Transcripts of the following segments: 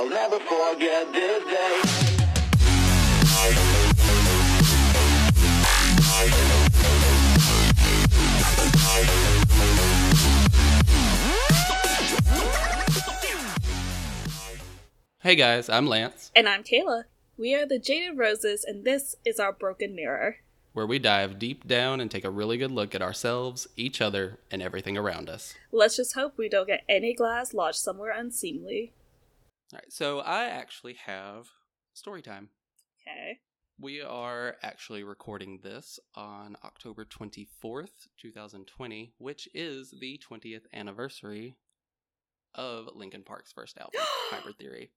I'll never forget this day. Hey guys, I'm Lance, And I'm Kayla. We are the Jaded Roses, and this is our Broken Mirror. where we dive deep down and take a really good look at ourselves, each other, and everything around us. Let's just hope we don't get any glass lodged somewhere unseemly. All right, so I actually have story time. Okay. We are actually recording this on October 24th, 2020, which is the 20th anniversary of Linkin Park's first album, Hybrid Theory.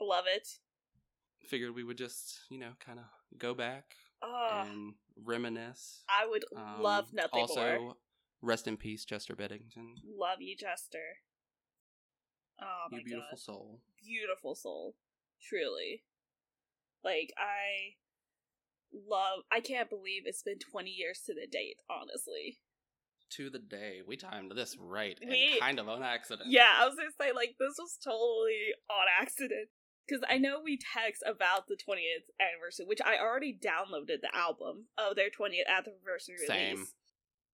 Love it. Figured we would just, you know, kind of go back and reminisce. I would Um, love nothing also, more. rest in peace, Chester Bennington. Love you, Chester. Oh my you beautiful god. soul. Beautiful soul. Truly. Like, I love. I can't believe it's been 20 years to the date, honestly. To the day. We timed this right We- and kind of on accident. Yeah, I was gonna say, like, this was totally on accident. Because I know we text about the 20th anniversary, which I already downloaded the album of their 20th anniversary release. Same. release.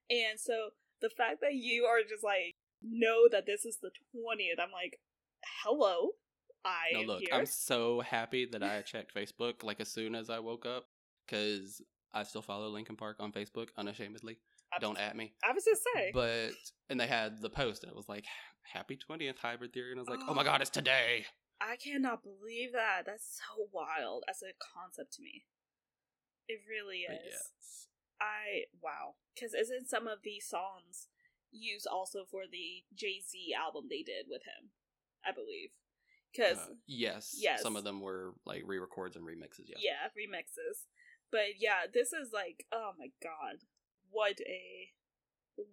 And so the fact that you are just like, know that this is the 20th, I'm like, hello, I No, look, here. I'm so happy that I checked Facebook like as soon as I woke up because I still follow Linkin Park on Facebook unashamedly. I'm Don't at me. I was just saying. But and they had the post and it was like Happy 20th Hybrid Theory and I was like, oh my god, it's today. I cannot believe that. That's so wild as a concept to me. It really is. yes. I wow, because isn't some of these songs used also for the Jay Z album they did with him? I believe. Because Uh, yes, yes. Some of them were like re-records and remixes. Yes. yeah, remixes. But yeah, this is like oh my god, what a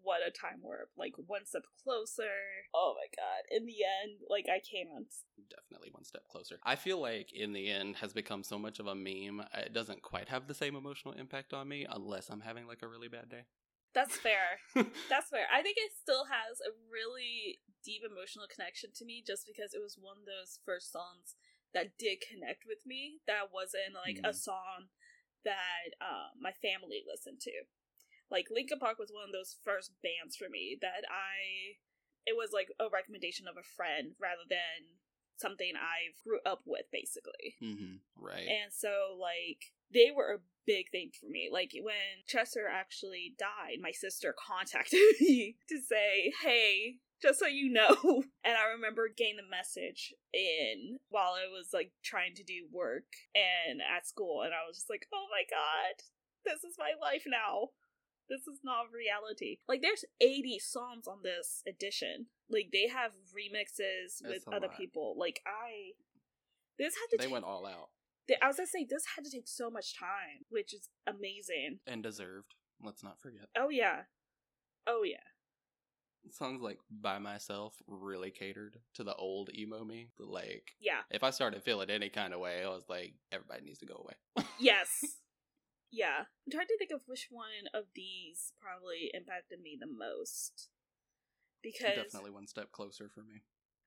what a time warp! Like one step closer. Oh my god! In the end, like I can't. Definitely one step closer. I feel like in the end has become so much of a meme. It doesn't quite have the same emotional impact on me unless I'm having like a really bad day. That's fair. That's fair. I think it still has a really deep emotional connection to me just because it was one of those first songs that did connect with me. That wasn't like a Mhm. song that uh, my family listened to. Like Linkin Park was one of those first bands for me that I it was like a recommendation of a friend rather than something I grew up with basically. hmm Right. And so, like, they were a big thing for me. Like, when Chester actually died, my sister contacted me to say, hey, just so you know. And I remember getting the message in while I was, like, trying to do work and at school. And I was just like, oh my god, this is my life now. This is not reality. Like, there's 80 songs on this edition. Like, they have remixes with That's other lot. people. Like, I. This had to they take went all out I was gonna say this had to take so much time, which is amazing. and deserved. Let's not forget. Oh yeah, oh yeah. Songs like "By Myself" really catered to the old emo me. Like, Yeah. if I started feeling any kind of way, I was like, everybody needs to go away. Yes. yeah. I'm trying to think of which one of these probably impacted me the most. Because Definitely one step closer for me.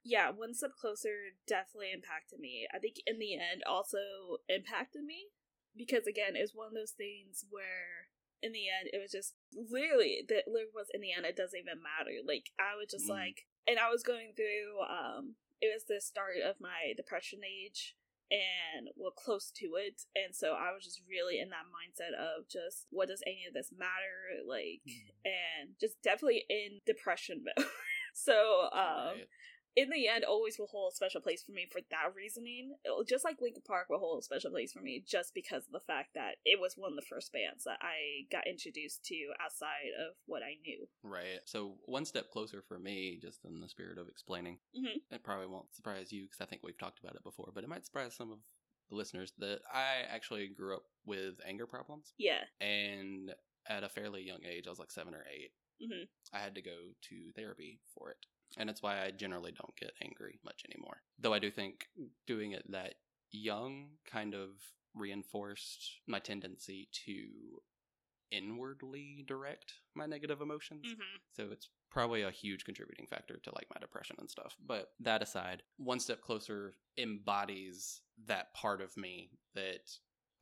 Yeah, one step closer definitely impacted me. I think in the end also impacted me because again, it's one of those things where in the end it was just literally the lyric was in the end it doesn't even matter. Like I was just Mm. like, and I was going through um, it was the start of my depression age and well close to it and so i was just really in that mindset of just what does any of this matter like Mm. and just definitely in depression mode so um Right. In the end always will hold a special place for me for that reasoning It'll- just like linkin park will hold a special place for me just because of the fact that it was one of the first bands that i got introduced to outside of what i knew Right. So one step closer for me, just in the spirit of explaining. Mhm. It probably won't surprise you because I think we've talked about it before, but it might surprise some of the listeners that I actually grew up with anger problems, yeah and at a fairly young age, I was like seven or 8 Mhm. I had to go to therapy for it, and it's why I generally don't get angry much anymore. Though I do think doing it that young kind of reinforced my tendency to inwardly direct my negative emotions. mm-hmm. So it's probably a huge contributing factor to like my depression and stuff. But that aside, One Step Closer embodies that part of me that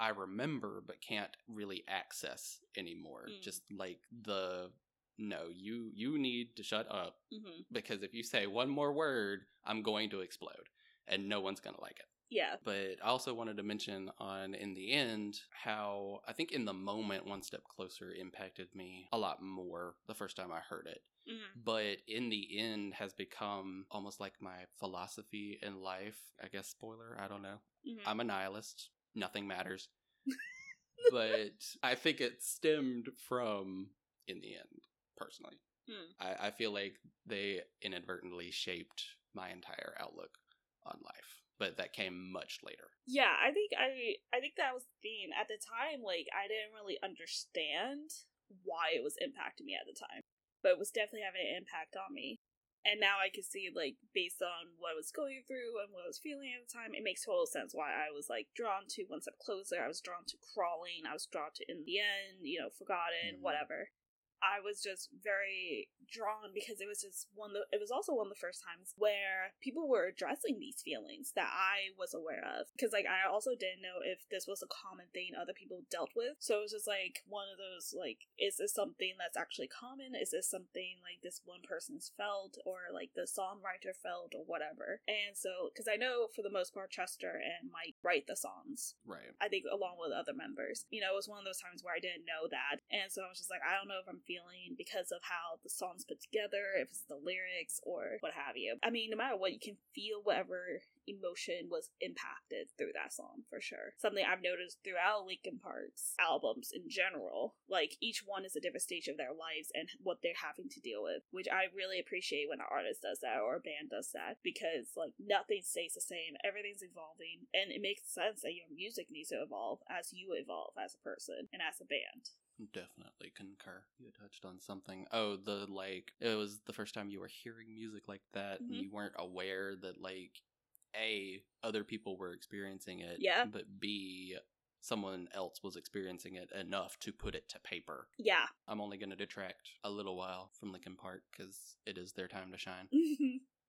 I remember but can't really access anymore. Mm. Just like the no, you you need to shut up hmm because if you say one more word, I'm going to explode and no one's going to like it. Yeah. But I also wanted to mention on in the end how I think in the moment One Step Closer impacted me a lot more the first time I heard it. hmm But in the end has become almost like my philosophy in life. I guess spoiler, I don't know. hmm I'm a nihilist. Nothing matters. but I think it stemmed from in the end, personally. Hmm. I, I feel like they inadvertently shaped my entire outlook on life. But that came much later. Yeah, I think I I think that was the theme at the time. Like I didn't really understand why it was impacting me at the time, but it was definitely having an impact on me. And now I can see, like, based on what I was going through and what I was feeling at the time, it makes total sense why I was like drawn to One Step Closer. I was drawn to Crawling. I was drawn to In the End. You know, Forgotten. Mhm. Whatever. I was just very drawn because it was just one of the, it was also one of the first times where people were addressing these feelings that I was aware of because like I also didn't know if this was a common thing other people dealt with so it was just like one of those like is this something that's actually common is this something like this one person's felt or like the songwriter felt or whatever and so because I know for the most part Chester and Mike write the songs Right. I think along with other members. You know, it was one of those times where I didn't know that. And so I was just like, I don't know if I'm feeling because of how the song's put together, if it's the lyrics or what have you. I mean, no matter what, you can feel whatever emotion was impacted through that song for sure. Something I've noticed throughout Linkin Park's albums in general. Like each one is a different stage of their lives and what they're having to deal with, which I really appreciate when an artist does that or a band does that because like nothing stays the same, everything's evolving, and it makes sense that your music needs to evolve as you evolve as a person and as a band. Definitely concur. You touched on something. Oh, the like it was the first time you were hearing music like that and Mhm. you weren't aware that like A, other people were experiencing it. Yeah. But B, someone else was experiencing it enough to put it to paper. Yeah. I'm only gonna detract a little while from Linkin Park because it is their time to shine.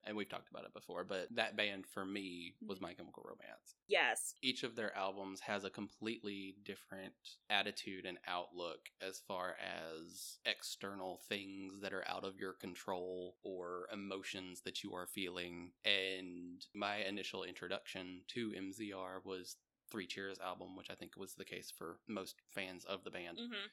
And we've talked about it before, but that band for me was My Chemical Romance. yes. each of their albums has a completely different attitude and outlook as far as external things that are out of your control or emotions that you are feeling. And my initial introduction to MCR was Three Cheers album, which I think was the case for most fans of the band. hmm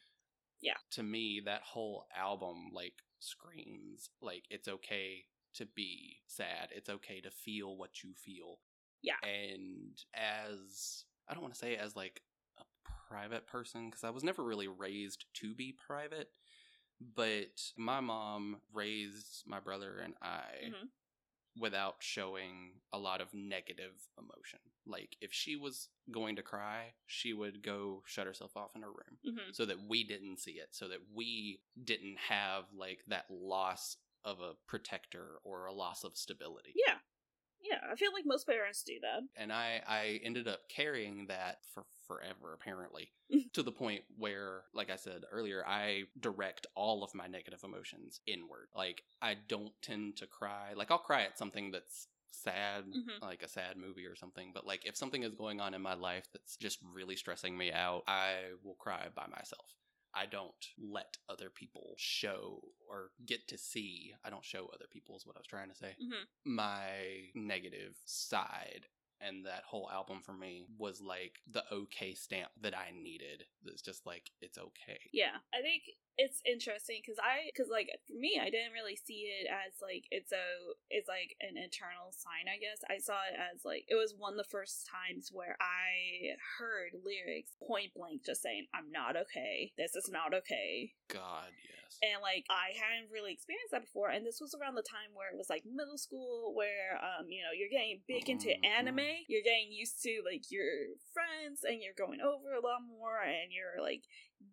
To me, that whole album like screams like it's okay to be sad. It's okay to feel what you feel Yeah. and as I don't want to say as like a private person because I was never really raised to be private, but my mom raised my brother and I Mhm. without showing a lot of negative emotion. Like if she was going to cry, she would go shut herself off in her room hmm so that we didn't see it, so that we didn't have like that loss of a protector or a loss of stability Yeah. Yeah. I feel like most parents do that. and I I ended up carrying that for forever apparently to the point where like I said earlier I direct all of my negative emotions inward like I don't tend to cry like I'll cry at something that's sad Mhm. like a sad movie or something but like if something is going on in my life that's just really stressing me out I will cry by myself I don't let other people show or get to see. I don't show other people is what I was trying to say hmm my negative side and that whole album for me was like the okay stamp that I needed. It's just like it's okay. Yeah, I think it's interesting because I, because like for me, I didn't really see it as like it's a, it's like an internal sign. I guess I saw it as like it was one of the first times where I heard lyrics point blank just saying, "I'm not okay. This is not okay." God, yes. And like I hadn't really experienced that before, and this was around the time where it was like middle school, where um you know you're getting big into Mhm. anime, you're getting used to like your friends, and you're going over a lot more, and you're like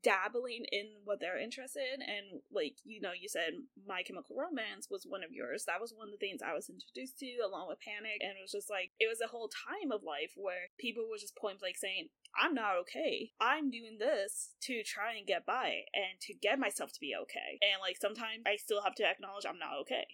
dabbling in what they're interested in and like you know you said my chemical romance was one of yours that was one of the things i was introduced to along with panic and it was just like it was a whole time of life where people were just point blank saying i'm not okay i'm doing this to try and get by and to get myself to be okay and like sometimes i still have to acknowledge i'm not okay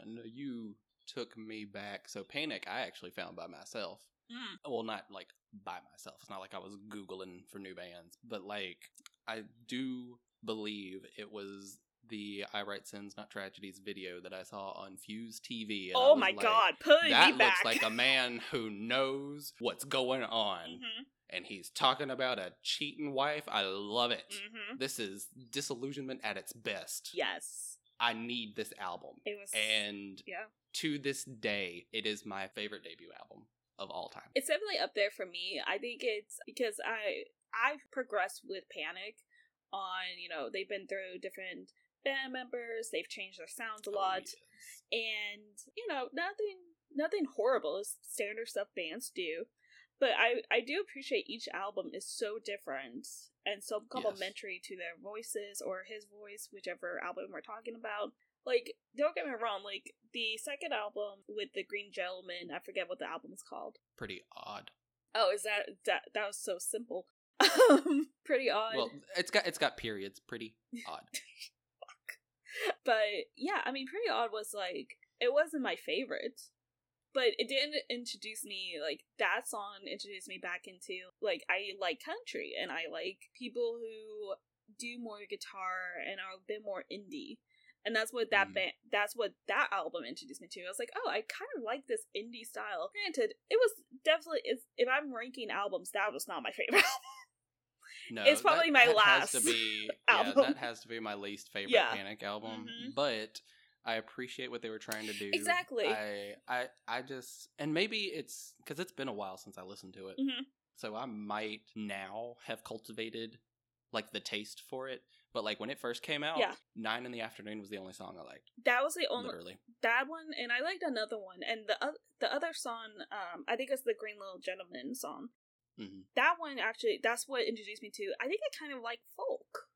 And you took me back. So Panic, I actually found by myself. Mm. Well, not like by myself. It's not like I was Googling for new bands, but like I do believe it was the I Write Sins, Not Tragedies video that I saw on Fuse TV. and oh my like, god put That me back looks like a man who knows what's going on, hmm and he's talking about a cheating wife. I love it. hmm This is disillusionment at its best. yes I need this album. it was And yeah to this day, it is my favorite debut album of all time. It's definitely up there for me. I think it's because I I've progressed with Panic on, you know, they've been through different band members, they've changed their sounds a Oh, lot. yes. And, you know, nothing nothing horrible as standard stuff bands do. But I I do appreciate each album is so different and so complimentary to their voices or his voice, whichever album we're talking about. Like, don't get me wrong, like the second album with the Green Gentleman, I forget what the album is called. Pretty odd. Oh, is that that that was so simple? Um, pretty odd. Well, it's got it's got periods. Pretty odd. but yeah, I mean, pretty odd was like it wasn't my favorite, but it didn't introduce me like that song introduced me back into like I like country and I like people who do more guitar and are a bit more indie. And that's what that Mm. band, that's what that album introduced me to. I was like, oh, I kind of like this indie style. Granted, it was definitely, if I'm ranking albums, that was not my favorite No, It's probably my that last Has to be, album. Yeah, that has to be my least favorite Yeah. Panic album. Mhm. But I appreciate what they were trying to do. Exactly. I I I just and maybe it's because it's been a while since I listened to it, Mhm. so I might now have cultivated like the taste for it. But like when it first came out, Yeah. Nine in the Afternoon was the only song I liked. That was the only, Literally. that one and i liked another one and the oth- the other song um i think it's the green little gentleman song hmm that one actually that's what introduced me to i think i kind of like folk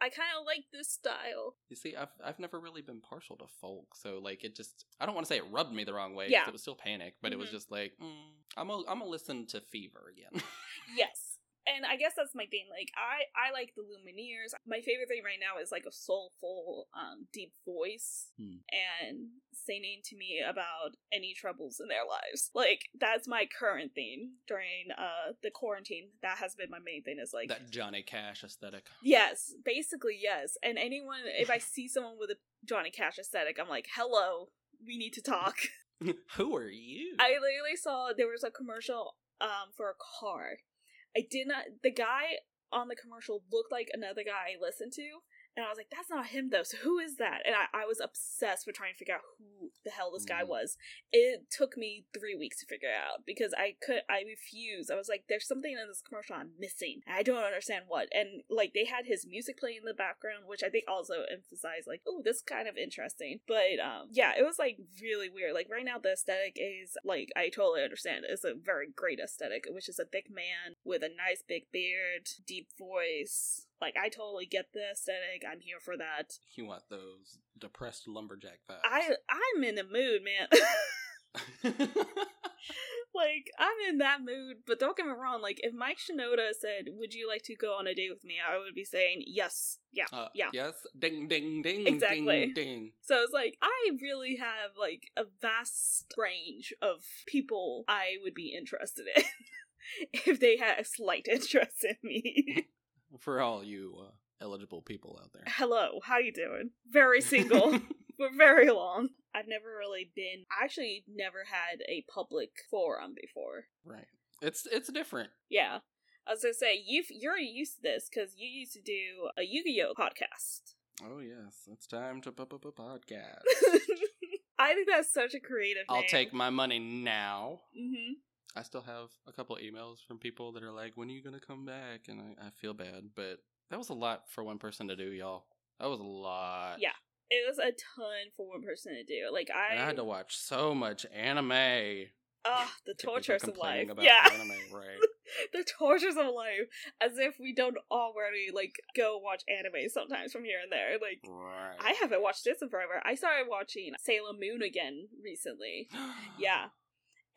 i kind of like this style You see, I've I've never really been partial to folk, so like it just I don't want to say it rubbed me the wrong way. Yeah. it was still Panic, but it was Mhm. just like mm, I'm a, I'm gonna listen to Fever again. yes and i guess that's my thing like i i like the lumineers my favorite thing right now is like a soulful um deep voice Hmm. and singing to me about any troubles in their lives like that's my current thing during uh the quarantine that has been my main thing is like that Johnny Cash aesthetic. Yes, basically yes. And anyone, if I see someone with a Johnny Cash aesthetic, I'm like, "Hello, we need to talk." Who are you? I literally saw there was a commercial um for a car. I did not. The guy on the commercial looked like another guy I listened to, and I was like, "That's not him though." So who is that? And I, I was obsessed with trying to figure out who the hell this guy Mhm. was. It took me three weeks to figure it out because I could. I refused. I was like, "There's something in this commercial I'm missing. I don't understand what." And like they had his music playing in the background, which I think also emphasized like, "Oh, this is kind of interesting." But um, yeah, it was like really weird. Like right now, the aesthetic is like I totally understand. It's a very great aesthetic, which is a thick man with a nice big beard, deep voice. Like I totally get the aesthetic. I'm here for that. You want those depressed lumberjack vibes? I I'm in a mood, man. like I'm in that mood. But don't get me wrong. Like if Mike Shinoda said, "Would you like to go on a date with me?" I would be saying yes. Yeah. uh, yeah. Yes. Ding ding ding. Exactly. Ding ding. So it's like I really have like a vast range of people I would be interested in if they had a slight interest in me. For all you uh, eligible people out there. Hello, how you doing? Very single for very long. I've never really been. I actually never had a public forum before. Right. It's it's different. Yeah. I was gonna say you've you're used to this because you used to do a Yu-Gi-Oh podcast. Oh yes, it's time to pop up a podcast. I think that's such a creative. I'll take my money now. hmm I still have a couple emails from people that are like, "When are you gonna come back?" And I, I feel bad, but that was a lot for one person to do, y'all. That was a lot. Yeah. It was a ton for one person to do. Like I, I had to watch so much anime. ah, the tortures of life. Yeah, anime, right? the tortures of life as if we don't already like go watch anime sometimes from here and there like Right. i haven't watched this in forever i started watching sailor moon again recently yeah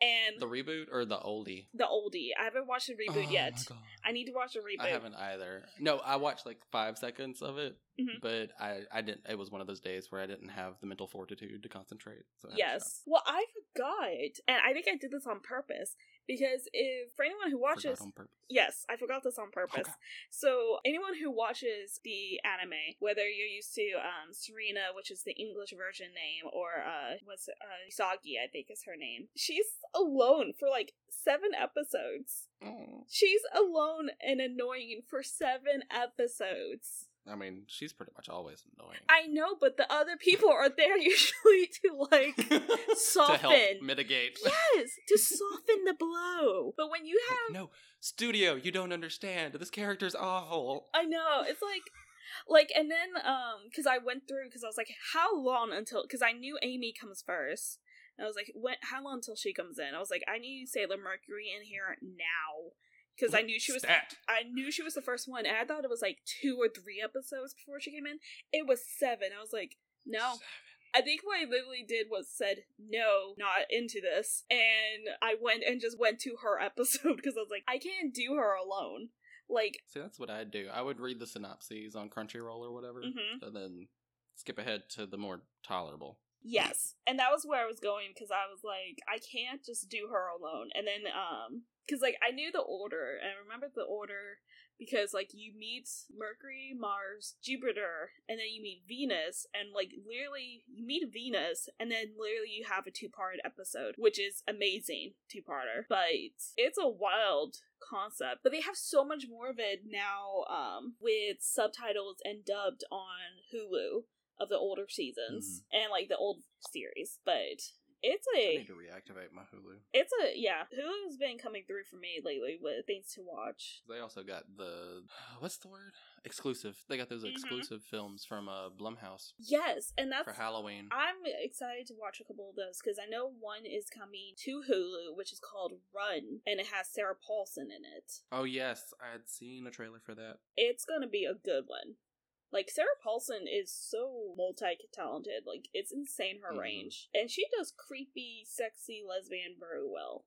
and the reboot or the oldie? the oldie. I haven't watched the reboot Oh yet. i need to watch the reboot. I haven't either. No, I watched like five seconds of it, Mhm. but I I didn't. It was one of those days where I didn't have the mental fortitude to concentrate. So I yes well i forgot and i think i did this on purpose because if for anyone who watches on purpose. Yes, I forgot this on purpose. So anyone who watches the anime, whether you're used to um, Serena, which is the English version name, or uh, what's it, uh, Usagi, I think is her name, she's alone for like seven episodes. Oh. She's alone and annoying for seven episodes. I mean, she's pretty much always annoying. I know, but the other people are there usually to like to help soften. mitigate. yes, to soften the blow. But when you have no, studio, you don't understand. This character's awful. I know. It's like like and then um cuz I went through cuz I was like how long until cuz I knew Amy comes first. And I was like when how long until she comes in? I was like I need Sailor Mercury in here now cuz I knew she was Stat. I knew she was the first one and I thought it was like 2 or 3 episodes before she came in. It was 7. I was like no. I think what I literally did was said no, not into this, and I went and just went to her episode because I was like, I can't do her alone. Like, See, that's what I'd do. I would read the synopses on Crunchyroll or whatever, mhm. and then skip ahead to the more tolerable. Yes. And that was where I was going because I was like, I can't just do her alone. And then, um, because like I knew the order and I remember the order because like you meet Mercury, Mars, Jupiter, and then you meet Venus, and like literally you meet Venus, and then literally you have a two part episode, which is amazing two parter. But it's a wild concept. But they have so much more of it now, um, with subtitles and dubbed on Hulu of the older seasons and like the old series. But it's I a need to reactivate my Hulu. it's a yeah. Hulu's been coming through for me lately with things to watch. They also got the what's the word? Exclusive. They got those Mhm. exclusive films from uh, Blumhouse Yes, and that's for Halloween. I'm excited to watch a couple of those because I know one is coming to Hulu, which is called Run, and it has Sarah Paulson in it. Oh yes, I had seen a trailer for that. It's gonna be a good one. Like Sarah Paulson is so multi-talented, like it's insane her Mhm. range, and she does creepy, sexy lesbian very well.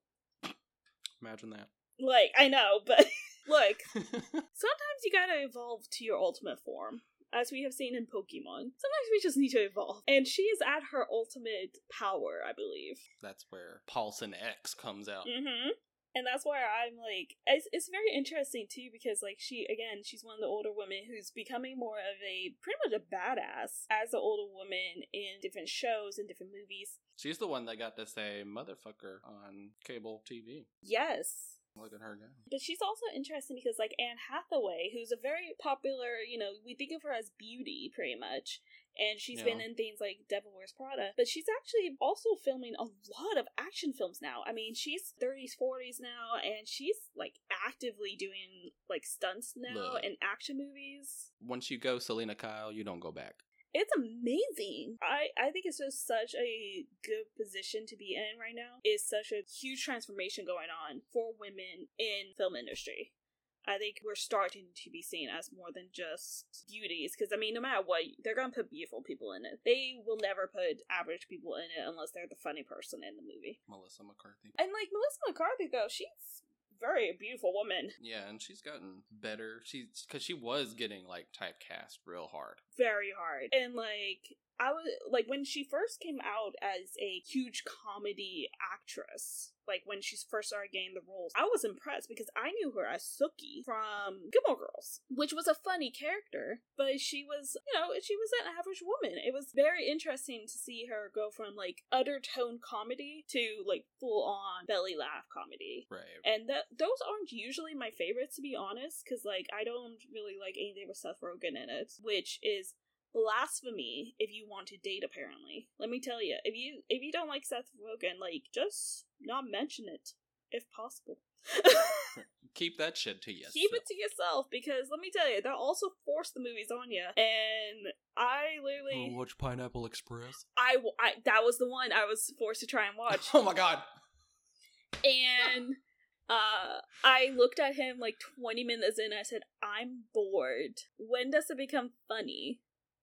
Imagine that. Like I know, but look, sometimes you gotta evolve to your ultimate form. As we have seen in Pokemon. Sometimes we just need to evolve. And she is at her ultimate power, I believe. That's where Paulson X comes out. Mm-hmm. And that's why I'm like, it's, it's very interesting too because like she again, she's one of the older women who's becoming more of a pretty much a badass as an older woman in different shows and different movies. She's the one that got to say motherfucker on cable TV. Yes. Look at her go. But she's also interesting because like Anne Hathaway, who's a very popular, you know, we think of her as beauty pretty much. And she's been in things like Devil Wears Prada, but she's actually also filming a lot of action films now. I mean, she's 30s, 40s now, and she's like actively doing like stunts now Look. and action movies. Once you go Selina Kyle, you don't go back. It's amazing. I I think it's just such a good position to be in right now. It's such a huge transformation going on for women in film industry. I think we're starting to be seen as more than just beauties because I mean, no matter what, they're gonna put beautiful people in it. They will never put average people in it unless they're the funny person in the movie. Melissa McCarthy. And like Melissa McCarthy, though, she's very beautiful woman. Yeah, and she's gotten better. She's because she was getting like typecast real hard. Very hard. And like I was like when she first came out as a huge comedy actress, like when she first started getting the roles, I was impressed because I knew her as Sookie from Gilmore Girls, which was a funny character, but she was, you know, she was an average woman. It was very interesting to see her go from like utter tone comedy to like full on belly laugh comedy. Right. And that those aren't usually my favorites to be honest, because like I don't really like anything with Seth Rogen in it, which is blasphemy if you want to date apparently. Let me tell you, if you if you don't like Seth Rogen, like just not mention it if possible. Keep that shit to yourself. Keep it to yourself because let me tell you, they'll also force the movies on you, and I literally, watch Pineapple Express. I, I that was the one I was forced to try and watch. Oh my god. and Uh, I looked at him like 20 minutes in. I said, "I'm bored. When does it become funny?"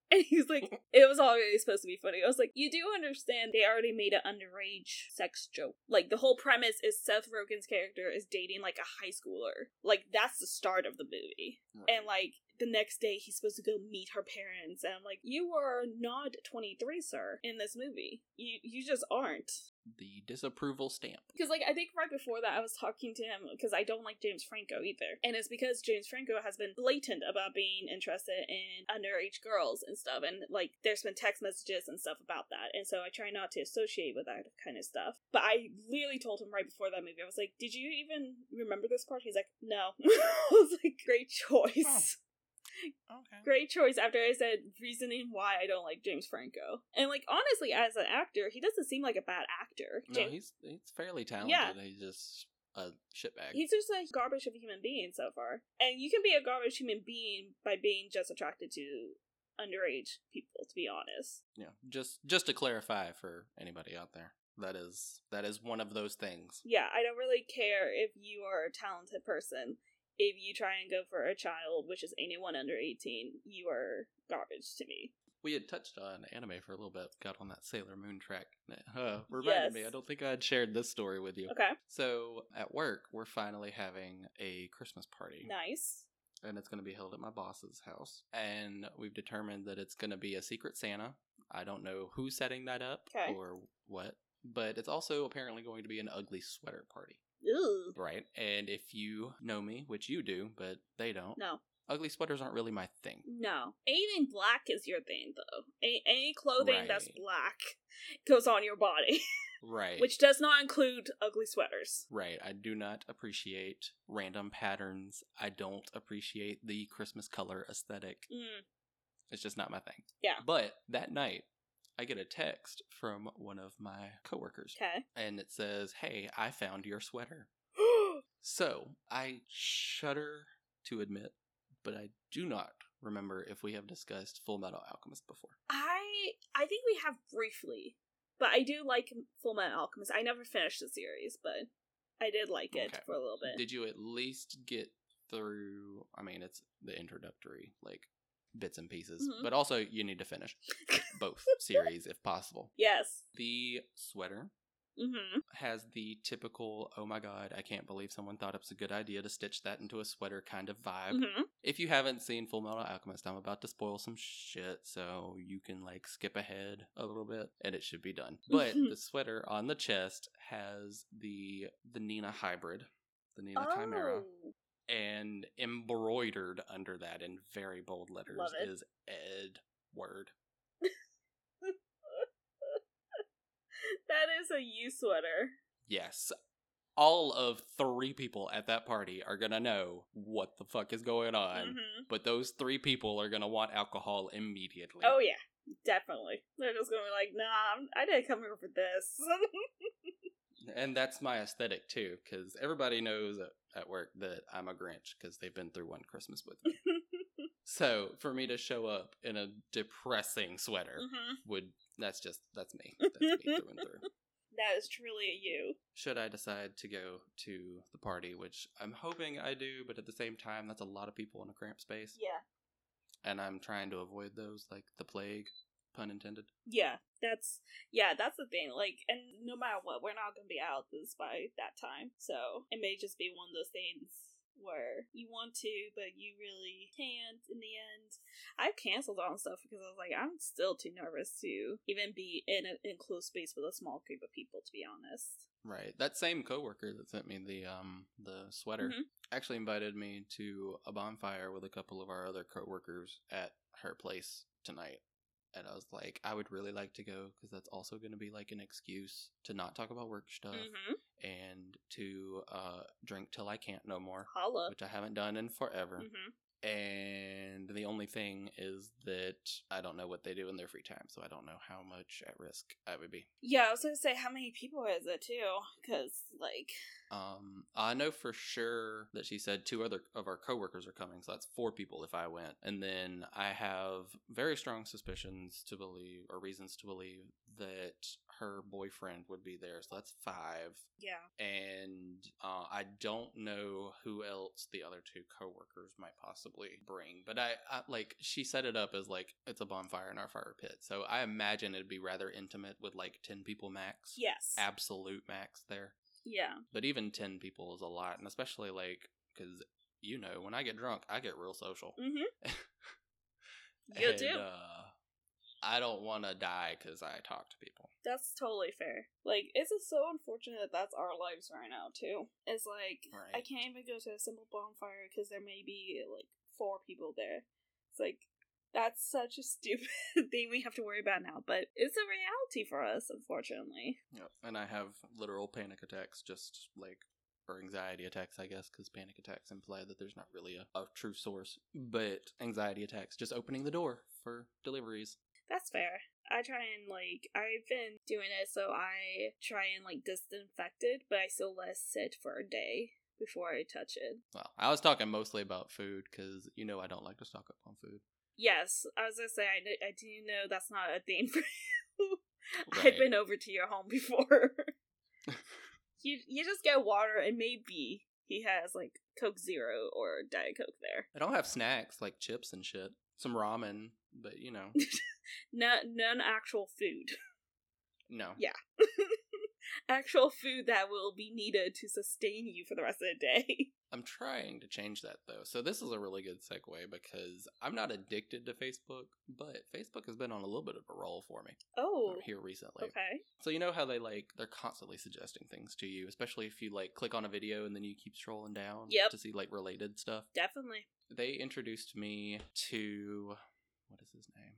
And he's like, "It was already supposed to be funny." I was like, "You do understand? They already made an underage sex joke. Like the whole premise is Seth Rogen's character is dating like a high schooler. Like that's the start of the movie. And like the next day he's supposed to go meet her parents and I'm like, You are not twenty three, sir, in this movie. You you just aren't. the disapproval stamp. Because like I think right before that I was talking to him because I don't like James Franco either. And it's because James Franco has been blatant about being interested in underage girls and stuff and like there's been text messages and stuff about that. And so I try not to associate with that kind of stuff. But I literally told him right before that movie, I was like, Did you even remember this part? He's like, No. I was like, Great choice. Okay. Great choice after I said reasoning why I don't like James Franco. And like honestly, as an actor, he doesn't seem like a bad actor. No, James- he's he's fairly talented. Yeah. He's just a shitbag. He's just a garbage of a human being so far. And you can be a garbage human being by being just attracted to underage people, to be honest. yeah. Just just to clarify for anybody out there, that is that is one of those things. Yeah, I don't really care if you are a talented person. If you try and go for a child, which is anyone under 18, you are garbage to me. We had touched on anime for a little bit, got on that Sailor Moon track. Uh, reminded me, I don't think I had shared this story with you. Okay, So at work, we're finally having a Christmas party. nice. and it's going to be held at my boss's house. And we've determined that it's going to be a secret Santa. I don't know who's setting that up Okay. or what, but it's also apparently going to be an ugly sweater party, Ooh. right? And if you know me, which you do, but they don't, No, ugly sweaters aren't really my thing. no. Anything black is your thing, though. Any, any clothing that's black goes on your body, Right. which does not include ugly sweaters. Right. I do not appreciate random patterns. I don't appreciate the Christmas color aesthetic. Mm. It's just not my thing. Yeah. But that night, I get a text from one of my coworkers. Okay. and it says, Hey, I found your sweater. So I shudder to admit, but I do not remember if we have discussed Full Metal Alchemist before. I I think we have briefly, but I do like Full Metal Alchemist. I never finished the series, but I did like it Okay. for a little bit. Did you at least get through? I mean, it's the introductory, like bits and pieces, Mhm. but also you need to finish both series if possible. yes. The sweater Mm-hmm. has the typical, oh my god, I can't believe someone thought it was a good idea to stitch that into a sweater kind of vibe. Mm-hmm. If you haven't seen Full Metal Alchemist, I'm about to spoil some shit, so you can like skip ahead a little bit, and it should be done. But the sweater on the chest has the the Nina hybrid, the Nina Chimera, Oh. And embroidered under that in very bold letters is Edward. that is a you sweater. Yes. All of three people at that party are gonna know what the fuck is going on, hmm but those three people are gonna want alcohol immediately. Oh yeah, definitely. They're just gonna be like, nah, I'm- I didn't come here for this. And that's my aesthetic too, because everybody knows at, work that I'm a Grinch because they've been through one Christmas with me. so for me to show up in a depressing sweater hmm would that's just that's me. That's me through and through. That is truly a you. Should I decide to go to the party, which I'm hoping I do, but at the same time, that's a lot of people in a cramped space, Yeah. and I'm trying to avoid those, like the plague, pun intended. Yeah, that's yeah, that's the thing. Like, and no matter what, we're not gonna be out this by that time. So it may just be one of those things where you want to, but you really can't in the end. I've canceled on stuff because I was like, I'm still too nervous to even be in an enclosed space with a small group of people. To be honest. Right. That same coworker that sent me the um the sweater Mhm. actually invited me to a bonfire with a couple of our other coworkers at her place tonight. And I was like, I would really like to go because that's also going to be like an excuse to not talk about work stuff Mm-hmm. and to uh drink till I can't no more, Holla. which I haven't done in forever. Mm-hmm. And the only thing is that I don't know what they do in their free time, so I don't know how much at risk I would be. Yeah, I was gonna say how many people is it too? Because like Um, I know for sure that she said two other of our coworkers are coming, so that's four people if I went. And then I have very strong suspicions to believe, or reasons to believe, that her boyfriend would be there, so that's five. Yeah. And uh, I don't know who else the other two coworkers might possibly bring, but I, I like she set it up as like it's a bonfire in our fire pit, so I imagine it'd be rather intimate with like ten people max. Yes. Absolute max there. yeah. But even 10 people is a lot, and especially like, because, you know, when I get drunk, I get real social. Mm-hmm. You And, do. Uh, I don't want to die because I talk to people. That's totally fair. Like, it's just so unfortunate that that's our lives right now, too. It's like, I can't even go to a simple bonfire because there may be, like, four people there. It's like, that's such a stupid thing we have to worry about now, but it's a reality for us, unfortunately. Yep. And I have literal panic attacks, just like, or anxiety attacks, I guess, because panic attacks imply that there's not really a, a true source. But anxiety attacks, just opening the door for deliveries. That's fair. I try and, like, I've been doing it so I try and, like, disinfect it, but I still let it sit for a day before I touch it. Well, I was talking mostly about food because, you know, I don't like to stock up on food. Yes, I was gonna say I, I do know that's not a thing for you. I've been over to your home before. you you just get water and maybe he has like Coke Zero or Diet Coke there. I don't have snacks like chips and shit. Some ramen, but you know, No, none actual food. no. Yeah. actual food that will be needed to sustain you for the rest of the day. I'm trying to change that though. So this is a really good segue because I'm not addicted to Facebook, but Facebook has been on a little bit of a roll for me Oh, here recently. okay. So you know how they like they're constantly suggesting things to you, especially if you like click on a video and then you keep scrolling down Yep. to see like related stuff. Definitely. They introduced me to what is his name?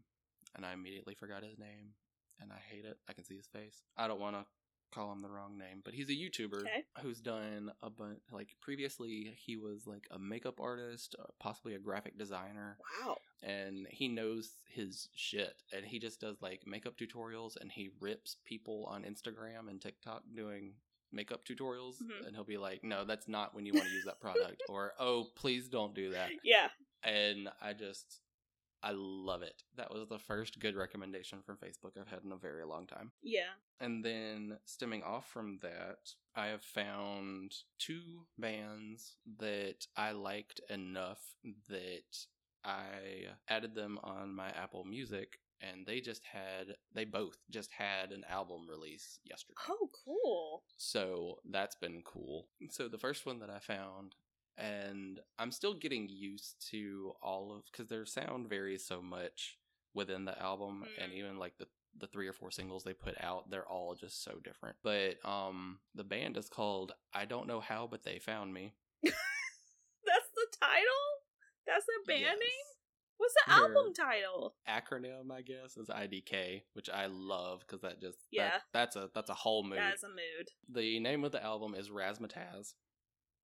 And I immediately forgot his name and I hate it. I can see his face. I don't want to call him the wrong name, but he's a YouTuber Okay. who's done a bunch. Like previously, he was like a makeup artist, uh, possibly a graphic designer, Wow. and he knows his shit. And he just does like makeup tutorials, and he rips people on Instagram and TikTok doing makeup tutorials, Mhm. and he'll be like, "No, that's not when you want to use that product," or "Oh, please don't do that." Yeah. And I just. I love it. That was the first good recommendation from Facebook I've had in a very long time. Yeah. And then stemming off from that, I have found two bands that I liked enough that I added them on my Apple Music and they just had they both just had an album release yesterday. Oh, cool. So that's been cool. So the first one that I found, and I'm still getting used to all of because their sound varies so much within the album, and Mm. even like the the three or four singles they put out, they're all just so different. But um, the band is called I don't know how, but they found me. That's the title? That's their band Yes. name? What's the Their album title? Acronym, I guess, is IDK, which I love because that just that- Yeah. that's a that's a whole mood. That is a mood. The name of the album is Razzmatazz.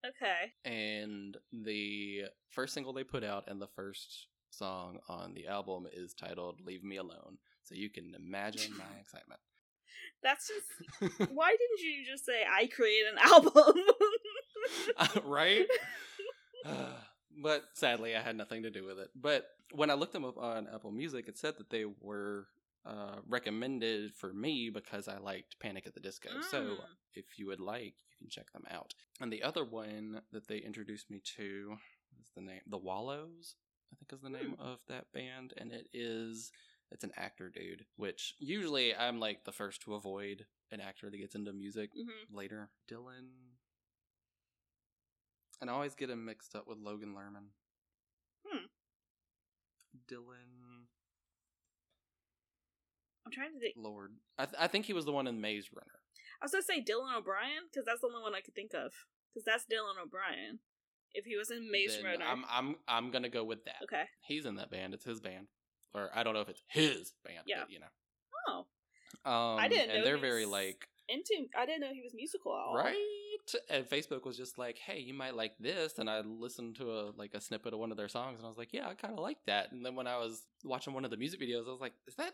Okay. and the first single they put out and the first song on the album is titled "Leave Me Alone." So you can imagine my excitement, That's just. Why didn't you just say I create an album? Uh, right? but sadly, I had nothing to do with it. But when I looked them up on Apple Music, it said that they were uh, recommended for me because I liked Panic at the Disco. So Mm. if you would like, you can check them out. And the other one that they introduced me to is the name The Wallows, I think is the name of that band, and it is it's an actor dude, which usually I'm like the first to avoid an actor that gets into music hmm later. Dylan and I always get him mixed up with Logan Lerman. Hmm. Dylan trying to think. Lord. I, th- I think he was the one in Maze Runner. I was gonna say Dylan O'Brien because that's the only one I could think of. Because that's Dylan O'Brien. If he was in Maze Then Runner. I'm I'm I'm gonna go with that. Okay. He's in that band. It's his band, or I don't know if it's his band. Yeah. but, you know. Oh, Um, I didn't know And they're very like into. I didn't know he was musical at all. right. And Facebook was just like, "Hey, you might like this," and I listened to a like a snippet of one of their songs, and I was like, "Yeah, I kind of like that." And then when I was watching one of the music videos, I was like, "Is that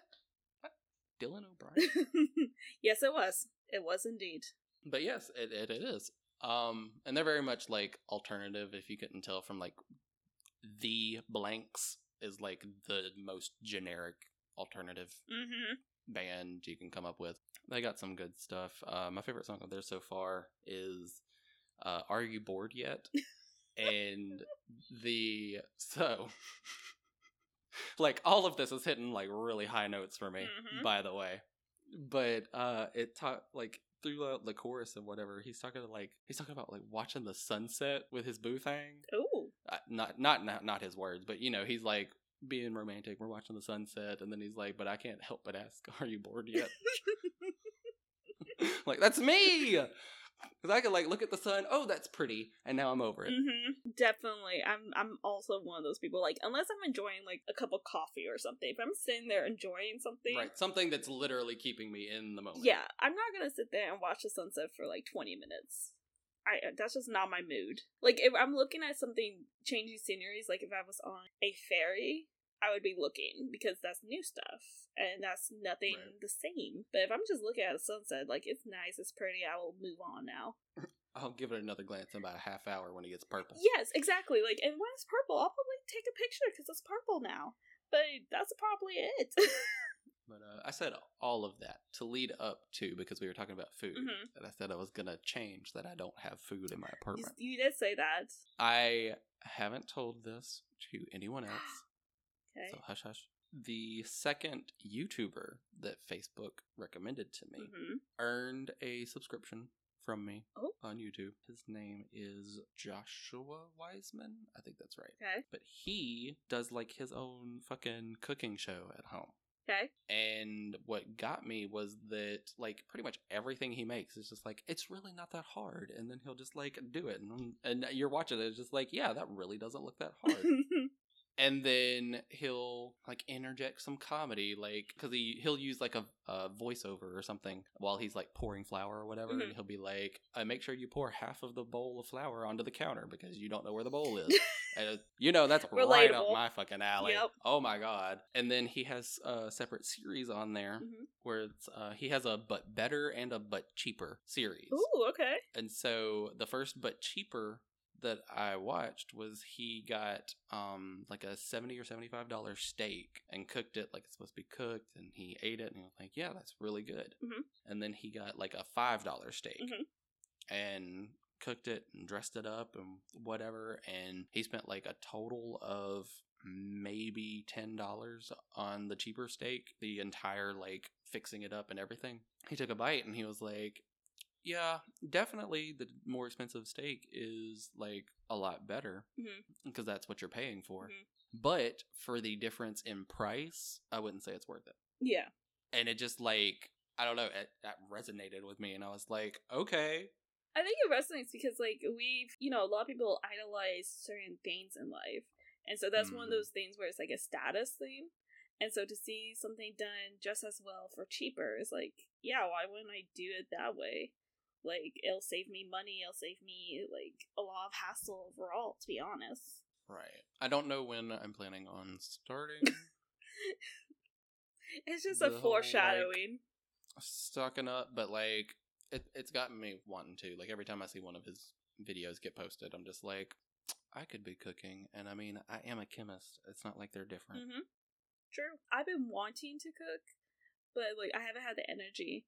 Dylan O'Brien?" yes, it was. It was indeed. but yes, it, it, it is. Um, and they're very much like alternative. If you couldn't tell from like the blanks is like the most generic alternative Mm-hmm. band you can come up with. They got some good stuff. Uh, my favorite song of theirs so far is uh, "Are You Bored Yet?" and the so like all of this is hitting like really high notes for me. Mhm. By the way, but uh, it taught like throughout the chorus and whatever he's talking like he's talking about like watching the sunset with his boo thing Oh. uh, not not not not his words, but you know, he's like being romantic. We're watching the sunset, and then he's like, "But I can't help but ask, are you bored yet?" like that's me, because I could like look at the sun. Oh, that's pretty, and now I'm over it. hmm Definitely. I'm I'm also one of those people. Like, unless I'm enjoying like a cup of coffee or something, if I'm sitting there enjoying something, Right, something that's literally keeping me in the moment. yeah, I'm not gonna sit there and watch the sunset for like 20 minutes. I uh, that's just not my mood. Like, if I'm looking at something changing sceneries, like if I was on a ferry, I would be looking because that's new stuff and that's nothing Right. the same. But if I'm just looking at a sunset, like it's nice, it's pretty, I will move on now. I'll give it another glance in about a half hour when it gets purple. Yes, exactly. Like, and when it's purple, I'll probably take a picture because it's purple now. But that's probably it. But uh, I said all of that to lead up to because we were talking about food, Mhm. and I said I was gonna change that I don't have food in my you, apartment. you did say that. I haven't told this to anyone else. Okay. So hush hush. The second YouTuber that Facebook recommended to me hmm earned a subscription from me Oh. on YouTube. His name is Joshua Weissman. I think that's right. Okay. But he does like his own fucking cooking show at home. Okay. And what got me was that like pretty much everything he makes is just like it's really not that hard, and then he'll just like do it, and and you're watching it, it's just like yeah, that really doesn't look that hard and then he'll like interject some comedy like because he he'll use like a, a voiceover or something while he's like pouring flour or whatever Mhm. and he'll be like uh, make sure you pour half of the bowl of flour onto the counter because you don't know where the bowl is and uh, you know that's right up my fucking alley Yep. oh my god and then he has a separate series on there Mhm. where it's uh, he has a but better and a but cheaper series Ooh, okay. and so the first but cheaper that I watched was he got um like a seventy or seventy five dollar steak and cooked it like it's supposed to be cooked and he ate it and he was like, Yeah, that's really good. Mhm. And then he got like a five dollar steak Mhm. and cooked it and dressed it up and whatever and he spent like a total of maybe ten dollars on the cheaper steak, the entire like fixing it up and everything. He took a bite and he was like, yeah, definitely the more expensive steak is like a lot better because that's what you're paying for. Mhm. But for the difference in price, I wouldn't say it's worth it. Yeah. And it just like I don't know, it, that resonated with me, and I was like, okay, I think it resonates because like we've you know a lot of people idolize certain things in life, and so that's one of Mhm. those things where it's like a status thing. And so to see something done just as well for cheaper is like, yeah, why wouldn't I do it that way? Like it'll save me money, it'll save me like a lot of hassle overall, to be honest. right. I don't know when I'm planning on starting It's just The a whole, like- foreshadowing. stocking up, but like it, it's gotten me wanting to. Like every time I see one of his videos get posted, I'm just like, I could be cooking, and I mean, I am a chemist. It's not like they're different. Mm-hmm. True. I've been wanting to cook, but like I haven't had the energy.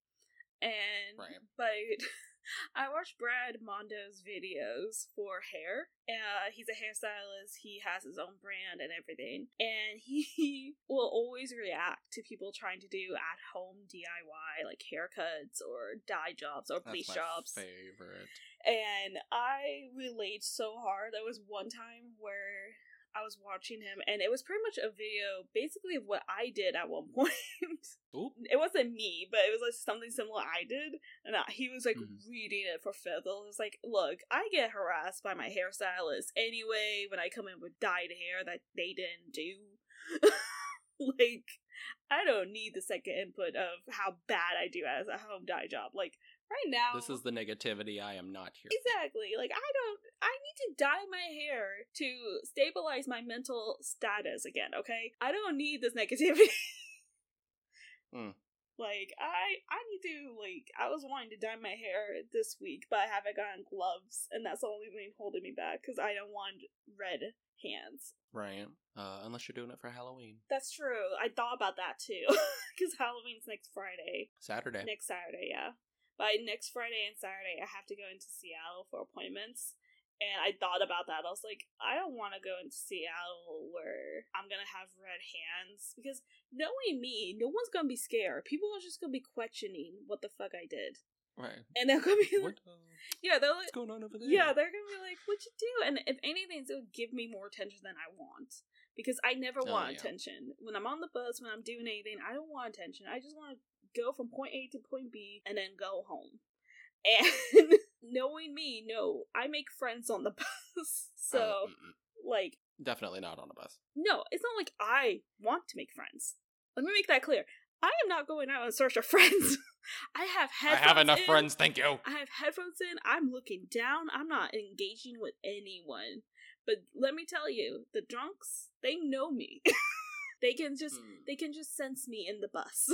And Right. but I watched Brad Mondo's videos for hair. Uh, he's a hairstylist. He has his own brand and everything, and he will always react to people trying to do at home DIY like haircuts or dye jobs or bleach jobs. favorite. And I relate so hard. There was one time where I was watching him, and it was pretty much a video basically of what I did at one point. It wasn't me, but it was like something similar I did. And I, he was like Mhm. reading it for fizzle. It was like, look, I get harassed by my hairstylist anyway when I come in with dyed hair that they didn't do. like, I don't need the second input of how bad I do as a home dye job. Like, right now. This is the negativity I am not here. Exactly. Like I don't I need to dye my hair to stabilize my mental status again, okay? I don't need this negativity. Mm. Like I I need to like I was wanting to dye my hair this week, but I haven't gotten gloves, and that's the only thing holding me back because I don't want red hands. Right. Uh, unless you're doing it for Halloween. That's true. I thought about that too because Halloween's next Friday. Saturday. Next Saturday, yeah. By next Friday and Saturday, I have to go into Seattle for appointments. And I thought about that. I was like, I don't want to go into Seattle where I'm going to have red hands. Because knowing me, no one's going to be scared. People are just going to be questioning what the fuck I did. Right. And they're going to be like, What, uh, yeah, they're like, what's going on over there? yeah, they're going to be like, what'd you do? And if anything, it would give me more attention than I want. Because I never Oh, want yeah. attention. When I'm on the bus, when I'm doing anything, I don't want attention. I just want to go from point A to point B and then go home. And knowing me, no, I make friends on the bus. So, Uh, like, definitely not on a bus. no, it's not like I want to make friends. Let me make that clear. I am not going out in search of friends. I have headphones I have enough in. friends, thank you. I have headphones in. I'm looking down. I'm not engaging with anyone. But let me tell you, the drunks, they know me. they can just Hmm. they can just sense me in the bus.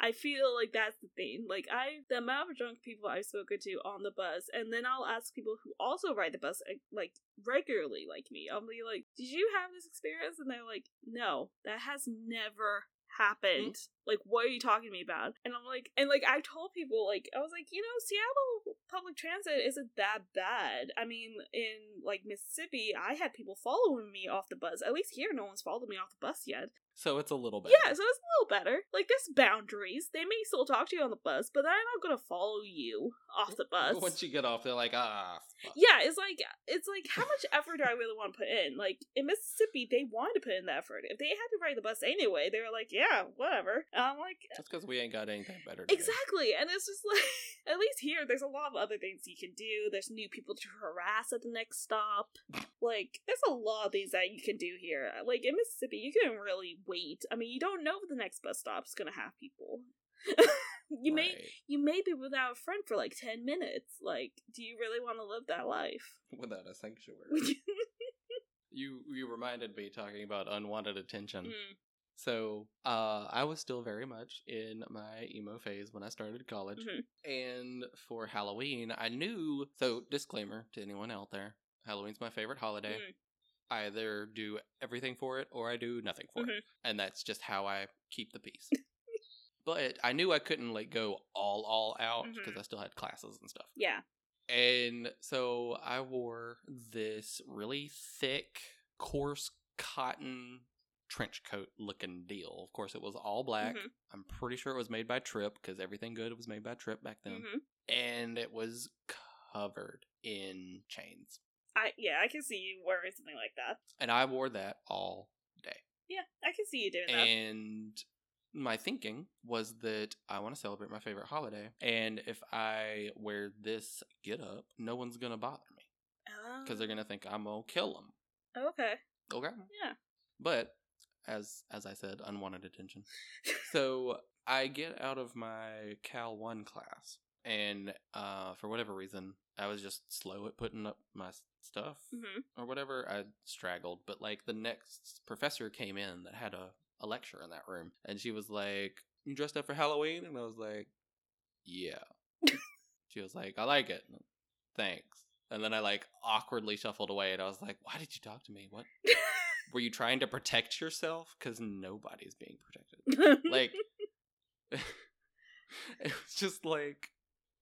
I feel like that's the thing. Like I the amount of drunk people I've spoken to on the bus, and then I'll ask people who also ride the bus uh, like regularly like me. I'll be like, Did you have this experience? And they're like, No, that has never happened. Like, what are you talking to me about? And I'm like, and like I told people, like, I was like, you know, Seattle public transit isn't that bad. I mean, in like Mississippi, I had people following me off the bus. At least here, no one's followed me off the bus yet. So it's a little better. Yeah, so it's a little better. Like, there's boundaries. They may still talk to you on the bus, but they're not gonna follow you off the bus. Once you get off, they're like, ah. fuck. Yeah, it's like it's like how much effort do I really want to put in? Like in Mississippi, they wanted to put in the effort. If they had to ride the bus anyway, they were like, "Yeah, whatever." And I'm like, That's because we ain't got anything better. To do. exactly. And it's just like, at least here, there's a lot of other things you can do. There's new people to harass at the next stop. Like, there's a lot of things that you can do here. Like in Mississippi, you can really wait. I mean, you don't know if the next bus stop's gonna have people. you may you may be without a friend for like 10 minutes. Like, do you really want to live that life? without a sanctuary. you you reminded me talking about unwanted attention. Mm, So, uh, I was still very much in my emo phase when I started college. Mhm. And for Halloween, I knew. So, disclaimer to anyone out there Halloween's my favorite holiday. mm, I either do everything for it or I do nothing for Mhm. it. And that's just how I keep the peace. but I knew I couldn't like go all all out because Mhm. I still had classes and stuff. yeah. And so I wore this really thick, coarse cotton trench coat looking deal. Of course, it was all black. Mhm. I'm pretty sure it was made by Tripp because everything good was made by Tripp back then. hmm And it was covered in chains. I yeah, I can see you wearing something like that. And I wore that all day. Yeah, I can see you doing that. And my thinking was that I want to celebrate my favorite holiday. And if I wear this get up, no one's going to bother me because they're going to think I'm to kill them. Oh, okay. Okay. Yeah. But as as I said, unwanted attention. so I get out of my Cal One class, and uh, for whatever reason, I was just slow at putting up my stuff hmm or whatever. I straggled, but like the next professor came in that had a, a lecture in that room, and she was like, "You dressed up for Halloween?" And I was like, "Yeah." she was like, "I like it." Thanks. And then I like awkwardly shuffled away, and I was like, "Why did you talk to me? What?" were you trying to protect yourself because nobody's being protected like it was just like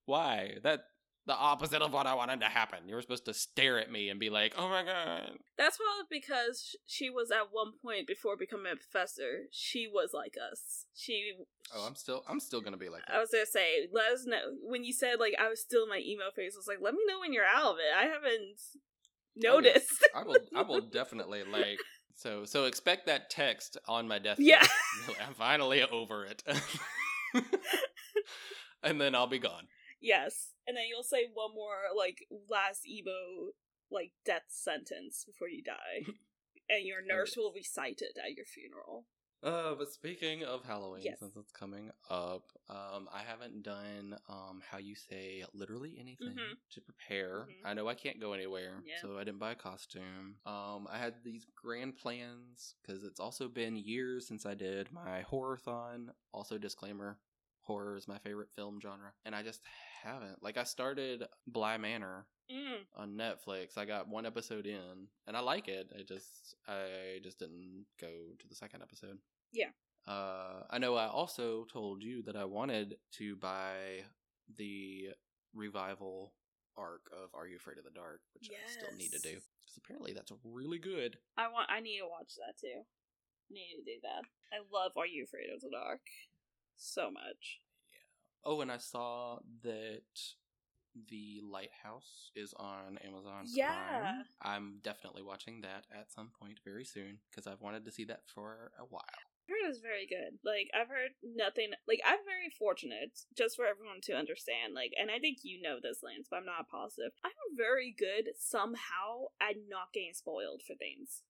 why that the opposite of what i wanted to happen you were supposed to stare at me and be like oh my god That's probably because she was at one point before becoming a professor. She was like us. She. oh i'm still i'm still gonna be like That. I was gonna say, let us know when you said like I was still in my emo phase. I was like, let me know when you're out of it. I haven't oh, noticed. i will i will definitely like so so expect that text on my death Yeah. i'm finally over it and then i'll be gone yes, and then you'll say one more like last emo like death sentence before you die, and your nurse will recite it at your funeral. Uh, but speaking of Halloween, Yes. since it's coming up, um, I haven't done um how you say literally anything Mhm. to prepare. Mhm. I know I can't go anywhere, Yeah. so I didn't buy a costume. Um, I had these grand plans because it's also been years since I did my horror-thon. Also, disclaimer: Horror is my favorite film genre, and I just haven't. Like, I started Bly Manor Mm. on Netflix. I got one episode in, and I like it. I just, I just didn't go to the second episode. Yeah. Uh, I know. I also told you that I wanted to buy the revival arc of Are You Afraid of the Dark, which I still need to do because apparently that's really good. I want. I need to watch that too. I need to do that. I love Are You Afraid of the Dark so much. Oh, and I saw that the Lighthouse is on Amazon Yeah. Prime. I'm definitely watching that at some point very soon because I've wanted to see that for a while. I've heard it's very good. Like I've heard nothing. Like I'm very fortunate, just for everyone to understand. Like, and I think you know this, Lance, but I'm not positive. I'm very good somehow at not getting spoiled for things.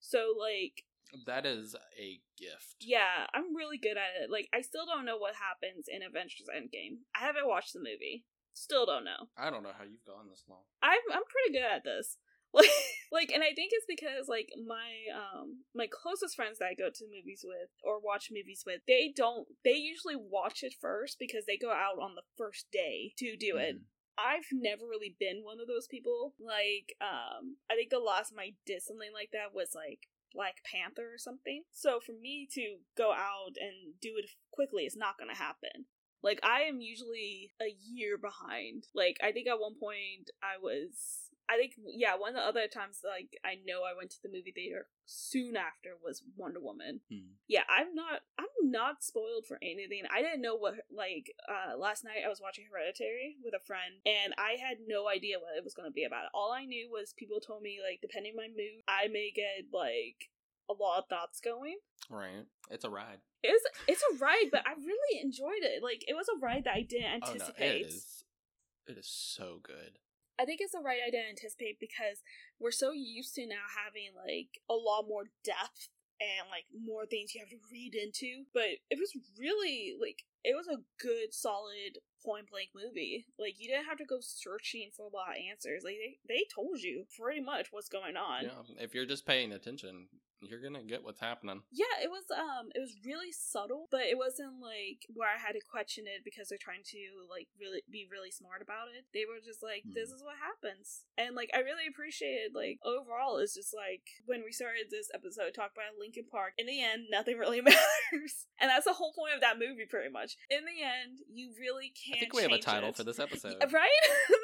So like, That is a gift. yeah, I'm really good at it. Like, I still don't know what happens in Avengers Endgame. I haven't watched the movie. Still don't know. I don't know how you've gone this long. I'm I'm pretty good at this. Like like and I think it's because like my um my closest friends that I go to movies with or watch movies with, they don't they usually watch it first because they go out on the first day to do it. Mhm. I've never really been one of those people. Like, um, I think the last time I did something like that was like Black Panther or something. So for me to go out and do it quickly is not gonna happen. Like I am usually a year behind. Like I think at one point I was I think yeah, one of the other times like I know I went to the movie theater soon after was Wonder Woman. Hmm. Yeah, I'm not I'm not spoiled for anything. I didn't know what like uh last night I was watching Hereditary with a friend and I had no idea what it was going to be about. All I knew was people told me like depending on my mood, I may get like a lot of thoughts going. Right. It's a ride. It's it's a ride, but I really enjoyed it. Like it was a ride that I didn't Oh no, anticipate. it is. It is so good. I think it's the right idea didn't anticipate because we're so used to now having like a lot more depth and like more things you have to read into. But it was really like it was a good, solid point blank movie. Like you didn't have to go searching for a lot of answers. Like they, they told you pretty much what's going on. Yeah. If you're just paying attention, you're gonna get what's happening. Yeah, it was um it was really subtle, but it wasn't like where I had to question it because they're trying to like really be really smart about it. They were just like, This Mhm. is what happens. And like I really appreciated like overall it's just like when we started this episode talk about Linkin Park, in the end nothing really matters. and that's the whole point of that movie pretty much. In the end, you really can't I think we have a title it. for this episode. Right?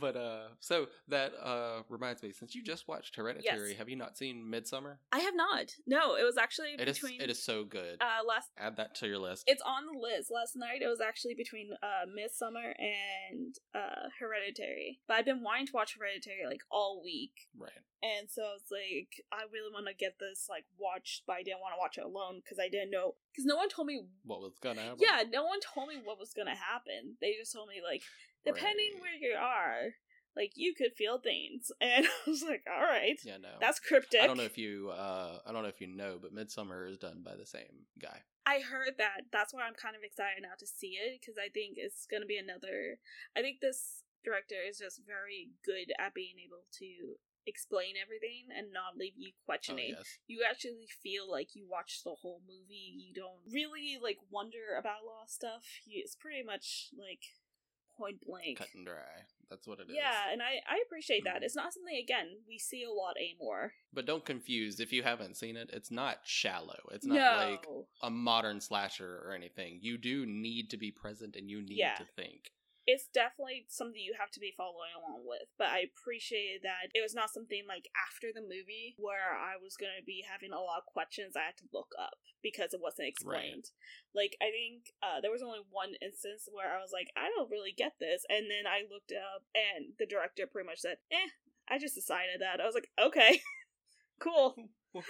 but uh so that uh reminds me, since you just watched Hereditary, have you not seen Midsommar? I have not. No, it was actually It is between it is so good. uh last Add that to your list. It's on the list. Last night it was actually between uh Midsommar and uh Hereditary. But I've been wanting to watch Hereditary like all week. right. And so it's like I really want to get this like watched, but I didn't want to watch it alone because I didn't know because no one told me. What was gonna happen? Yeah, no one told me what was gonna happen. They just told me like depending Right. where you are, like you could feel things, and I was like, all right, Yeah, no. that's cryptic. I don't know if you uh I don't know if you know, but Midsommar is done by the same guy. I heard that. That's why I'm kind of excited now to see it because I think it's going to be another. I think this director is just very good at being able to explain everything and not leave you Oh questioning. yes. You actually feel like you watch the whole movie. You don't really like wonder about a lot of stuff. You, it's pretty much like point blank. Cut and dry. That's what it is. yeah, and I I appreciate that. Mhm. It's not something again we see a lot anymore. But don't confuse if you haven't seen it, it's not shallow. It's no, not like a modern slasher or anything. You do need to be present and you need Yeah. to think. It's definitely something you have to be following along with. But I appreciated that it was not something like after the movie where I was going to be having a lot of questions I had to look up because it wasn't explained. Like, I think uh, there was only one instance where I was like, I don't really get this. And then I looked up, and the director pretty much said, eh, I just decided that. I was like, okay. cool.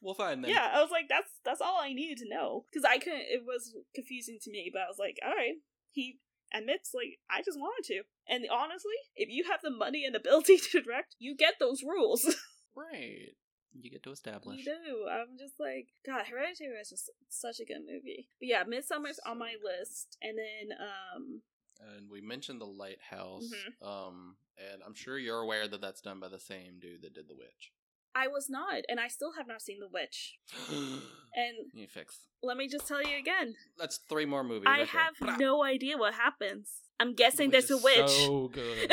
We'll find them. Yeah, I was like, that's that's all I needed to know because I couldn't. It was confusing to me, but I was like, all right, he admits like I just wanted to, and honestly, if you have the money and ability to direct, you get those rules. Right. You get to establish. you do. I'm just like, God, Hereditary is just such a good movie. But yeah, Midsommar's on my list, and then um, And we mentioned the lighthouse. Mhm. Um, and I'm sure you're aware that that's done by the same dude that did The Witch. I was not, and I still have not seen The Witch. And you fix. let me just tell you again, That's three more movies. I right there. have no idea what happens. I'm guessing Which there's a is witch. So good.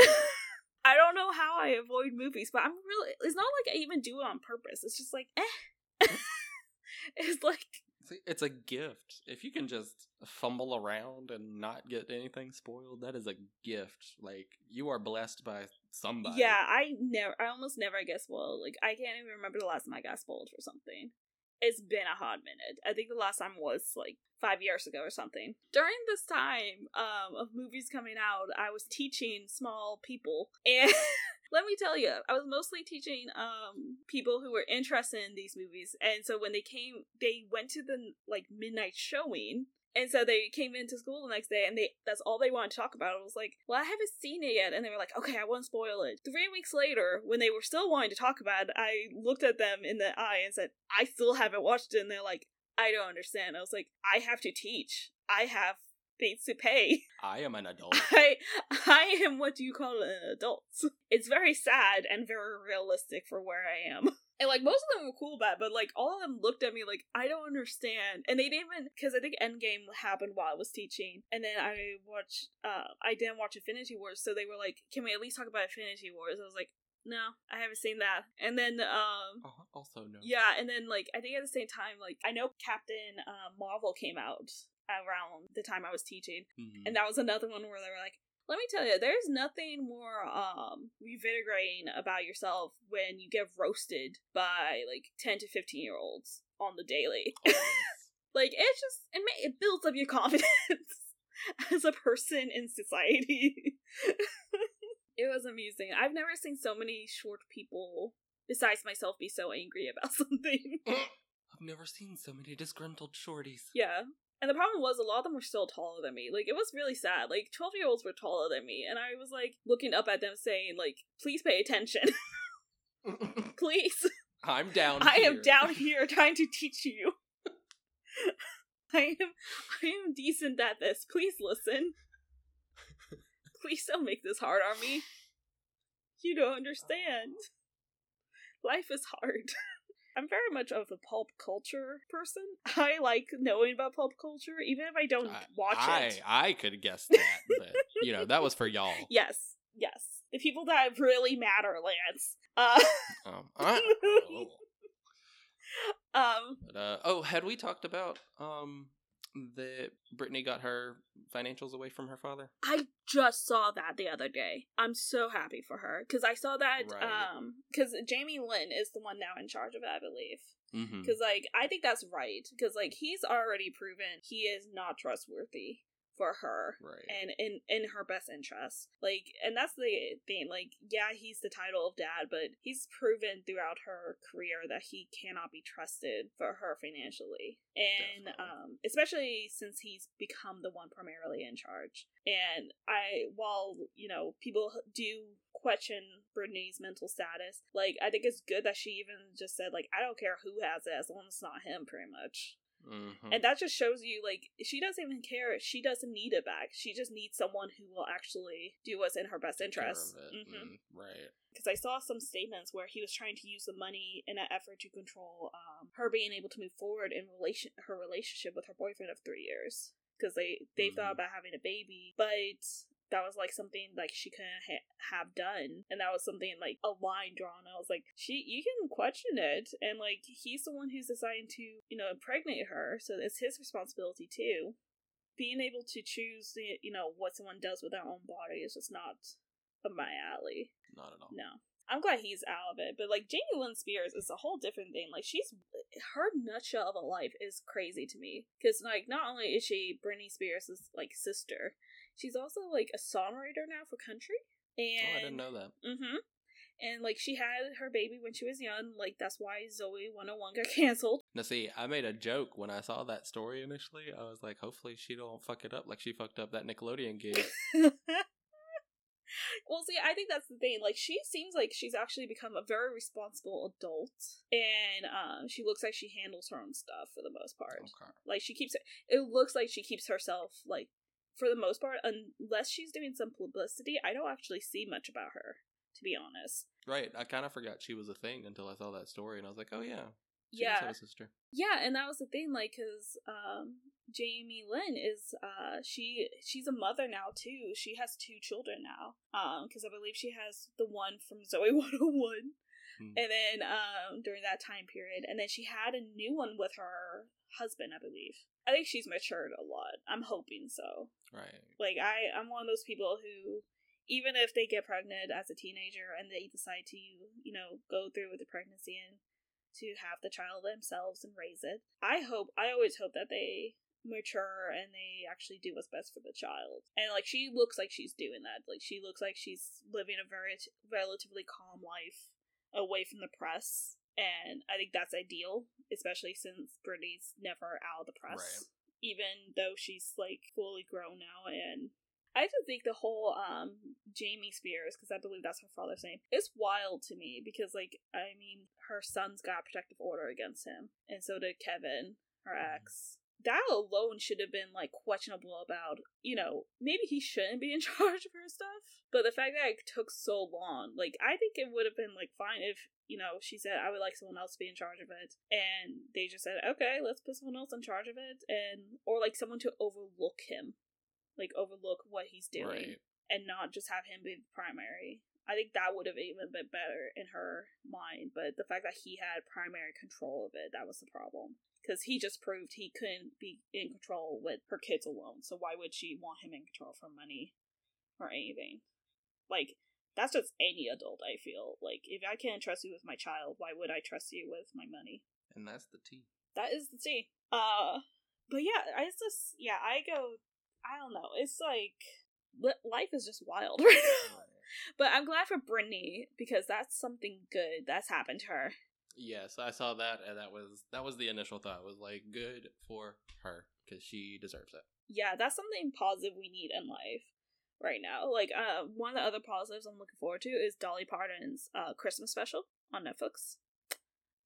I don't know how I avoid movies, but I'm really. It's not like I even do it on purpose. It's just like, eh. it's like, See, it's a gift. If you can just fumble around and not get anything spoiled, that is a gift. Like you are blessed by somebody. yeah, I never, I almost never get spoiled. Like, I can't even remember the last time I got spoiled for something. It's been a hot minute. I think the last time was like five years ago or something. During this time um, of movies coming out, I was teaching small people, and let me tell you, I was mostly teaching um, people who were interested in these movies. And so when they came, they went to the like midnight showing. And so they came into school the next day and they that's all they wanted to talk about. It was like, well, I haven't seen it yet. And they were like, okay, I won't spoil it. Three weeks later, when they were still wanting to talk about it, I looked at them in the eye and said, I still haven't watched it. And they're like, I don't understand. I was like, I have to teach. I have things to pay. I am an adult. I I am what do you call an adult. It's very sad and very realistic for where I am. And like most of them were cool about it, but like all of them looked at me like I don't understand. And they didn't even because I think Endgame happened while I was teaching, and then I watched. uh I didn't watch Infinity Wars, so they were like, "Can we at least talk about Infinity Wars?" I was like, "No, I haven't seen that." And then um Oh, also no. yeah, and then like I think at the same time, like I know Captain uh, Marvel came out around the time I was teaching, Mhm. and that was another one where they were like, "Let me tell you, there's nothing more um revigorating about yourself when you get roasted by like ten to fifteen year olds on the daily. like it's just it ma- it builds up your confidence as a person in society. it was amusing. I've never seen so many short people besides myself be so angry about something. I've never seen so many disgruntled shorties. Yeah. And the problem was a lot of them were still taller than me. Like it was really sad. Like 12 year olds were taller than me and I was like looking up at them saying like please pay attention. please. I'm down. Here. I am down here trying to teach you. I am I am decent at this. Please listen. Please don't make this hard on me. You don't understand. Life is hard. I'm very much of a pulp culture person. I like knowing about pulp culture, even if I don't I- watch I, it. I could guess that, but you know that was for y'all. Yes, yes. The people that really matter, Lance. Uh, Um, I, oh. um, But, uh, oh, had we talked about um that Britney got her financials away from her father? I just saw that the other day. I'm so happy for her because I saw that Right. um because Jamie Lynn is the one now in charge of it, I believe. Mm-hmm. Because like I think that's right because like he's already proven he is not trustworthy for her Right. and in in her best interest. Like and that's the thing like yeah he's the title of dad but he's proven throughout her career that he cannot be trusted for her financially. And um especially since he's become the one primarily in charge. And i while you know people do question Britney's mental status like i think it's good that she even just said like i don't care who has it as long as it's not him pretty much mm-hmm. and that just shows you, like, she doesn't even care. She doesn't need it back. She just needs someone who will actually do what's in her best interest. Mm-hmm. Because Right. I saw some statements where he was trying to use the money in an effort to control um, her being able to move forward in relation her relationship with her boyfriend of three years. Because they they Mhm. thought about having a baby, but that was like something like she couldn't ha- have done and that was something like a line drawn. I was like she you can question it and like he's the one who's deciding to you know impregnate her so it's his responsibility too. Being able to choose the you know what someone does with their own body is just not up my alley. Not at all. no. I'm glad he's out of it but like jamie lynn spears is a whole different thing. Like she's her nutshell of a life is crazy to me because like not only is she Britney Spears' like sister she's also like a songwriter now for country and Oh, I didn't know that. Mm-hmm. And like she had her baby when she was young, like that's why Zoey 101 got canceled. Now, see, I made a joke when I saw that story initially. I was like, hopefully she don't fuck it up like she fucked up that Nickelodeon gig. well, see, I think that's the thing. Like she seems like she's actually become a very responsible adult, and um, she looks like she handles her own stuff for the most part. Okay. Like she keeps it looks like she keeps herself like for the most part, unless she's doing some publicity. I don't actually see much about her. to be honest. Right. I kind of forgot she was a thing until I saw that story, and I was like, oh yeah, yeah, sister. yeah, and that was the thing, like, cause um, Jamie Lynn is uh, she she's a mother now too. She has two children now. Um, because I believe she has the one from Zoey One Hundred One. Hmm. And then um during that time period, and then she had a new one with her husband, I believe. I think she's matured a lot. I'm hoping so. Right. Like I, I'm one of those people who, even if they get pregnant as a teenager and they decide to, you know, go through with the pregnancy and to have the child themselves and raise it, I hope, I always hope that they mature and they actually do what's best for the child. And like she looks like she's doing that. Like she looks like she's living a very relatively calm life away from the press. And I think that's ideal, especially since Britney's never out of the press. Right. Even though she's like fully grown now and I just think the whole um Jamie Spears, because I believe that's her father's name, is wild to me because like I mean her son's got a protective order against him, and so did Kevin, her ex. That alone should have been like questionable about, you know, maybe he shouldn't be in charge of her stuff. But the fact that it took so long, like I think it would have been like fine if, you know, she said I would like someone else to be in charge of it and they just said, Okay, let's put someone else in charge of it and or like someone to overlook him. Like overlook what he's doing Right. and not just have him be the primary. I think that would have even been better in her mind, but the fact that he had primary control of it, that was the problem. Because he just proved he couldn't be in control with her kids alone, so why would she want him in control for money or anything? Like, that's just any adult, I feel. Like, if I can't trust you with my child, why would I trust you with my money? And that's the T. That is the T. Uh, but yeah, I just, yeah, I go, I don't know. It's like, life is just wild right now. But I'm glad for Britney because that's something good that's happened to her. Yes, I saw that, and that was that was the initial thought. Was like good for her because she deserves it. Yeah, that's something positive we need in life right now. Like, uh, one of the other positives I'm looking forward to is Dolly Parton's uh Christmas special on Netflix.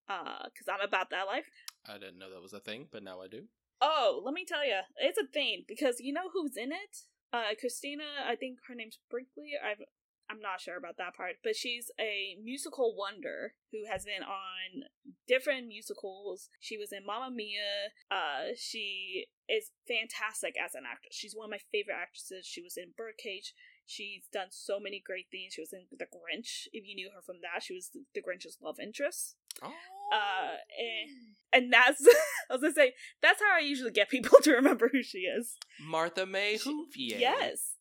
Uh, because I'm about that life. I didn't know that was a thing, but now I do. Oh, let me tell you, it's a thing because you know who's in it? Uh, Christina, I think her name's Brinkley. I've, I'm not sure about that part, but she's a musical wonder who has been on different musicals. She was in Mamma Mia. Uh, she is fantastic as an actress. She's one of my favorite actresses. She was in Birdcage. She's done so many great things. She was in The Grinch. If you knew her from that, she was the Grinch's love interest. Oh, Uh, and, and that's I was gonna say that's how I usually get people to remember who she is. Martha May Whovier. Yes.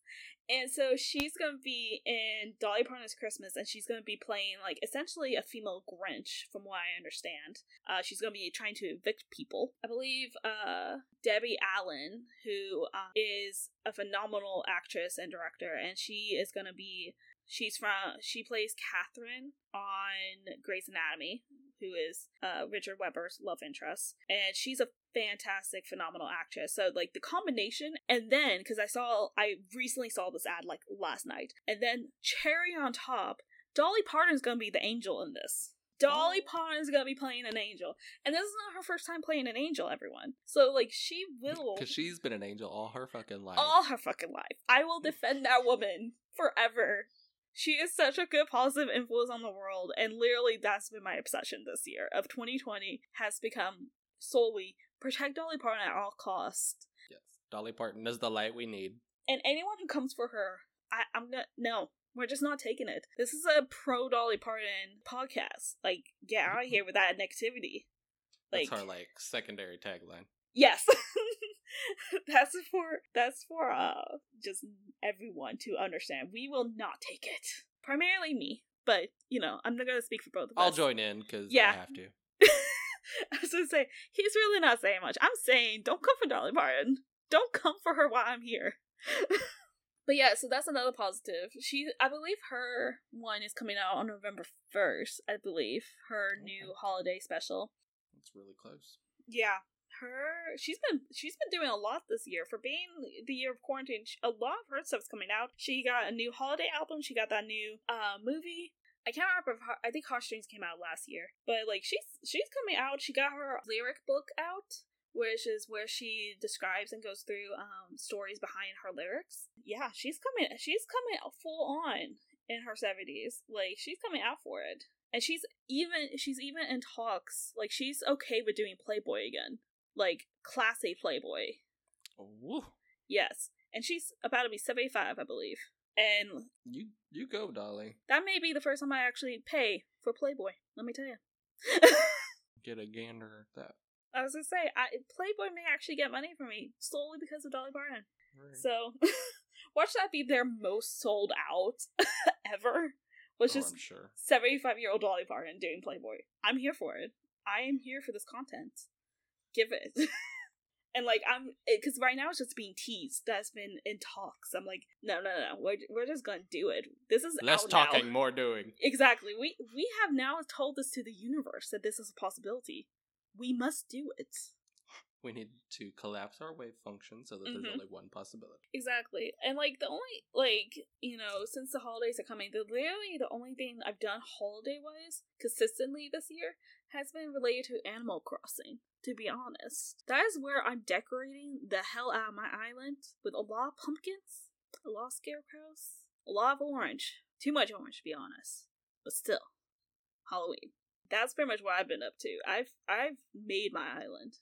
And so she's gonna be in Dolly Parton's Christmas, and she's gonna be playing like essentially a female Grinch, from what I understand. Uh, she's gonna be trying to evict people. I believe uh, Debbie Allen, who uh, is a phenomenal actress and director, and she is gonna be. She's from. She plays Catherine on Grey's Anatomy, who is uh, Richard Weber's love interest, and she's a fantastic, phenomenal actress. So like the combination, and then because I saw, I recently saw this ad like last night, and then cherry on top, Dolly Parton's gonna be the angel in this. Dolly Parton's gonna be playing an angel, and this is not her first time playing an angel. Everyone, so like she will Because she's been an angel all her fucking life. all her fucking life. I will defend that woman forever. She is such a good positive influence on the world, and literally that's been my obsession this year of 2020 has become solely protect Dolly Parton at all costs. yes. Dolly Parton is the light we need. And anyone who comes for her, I, I'm gonna no, we're just not taking it. This is a pro Dolly Parton podcast. Like, get out of here with that negativity. Like, That's her like secondary tagline. Yes. that's for that's for uh just everyone to understand. We will not take it. Primarily me, but you know, I'm not gonna speak for both of us. I'll join in because Yeah. I have to. I was gonna say he's really not saying much. I'm saying don't come for Dolly Parton. Don't come for her while I'm here. but yeah, so that's another positive. She, I believe her one is coming out on November first. I believe her new holiday special. It's really close. Yeah, her she's been she's been doing a lot this year for being the year of quarantine. A lot of her stuff's coming out. She got a new holiday album. She got that new uh movie. I can't remember. Heart- I think Heartstrings came out last year, but like she's she's coming out. She got her lyric book out, which is where she describes and goes through um stories behind her lyrics. Yeah, she's coming. She's coming full on. in her seventies. Like she's coming out for it, and she's even she's even in talks. Like she's okay with doing Playboy again, like classy Playboy. Woo. Yes, and she's about to be seventy five, I believe. And You you go, darling. that may be the first time I actually pay for Playboy. Let me tell you. Get a gander at that. I was gonna say, I, Playboy may actually get money from me solely because of Dolly Parton. Right. So, watch that be their most sold out ever. Was Oh, just sure. 75 year old Dolly Parton doing Playboy. I'm here for it. I am here for this content. Give it. and like, I'm, because right now it's just being teased. That's been in talks. I'm like, no, no, no, we're, we're just gonna do it. This is Less talking, now. more doing. Exactly. We we have now told this to the universe that this is a possibility. We must do it. We need to collapse our wave function so that Mhm. there's only one possibility. Exactly. And like the only like, you know, since the holidays are coming, the literally the only thing I've done holiday wise consistently this year has been related to Animal Crossing, to be honest. That is where I'm decorating the hell out of my island with a lot of pumpkins, a lot of scarecrows, a lot of orange. Too much orange to be honest. But still. Halloween. That's pretty much what I've been up to. I've I've made my island.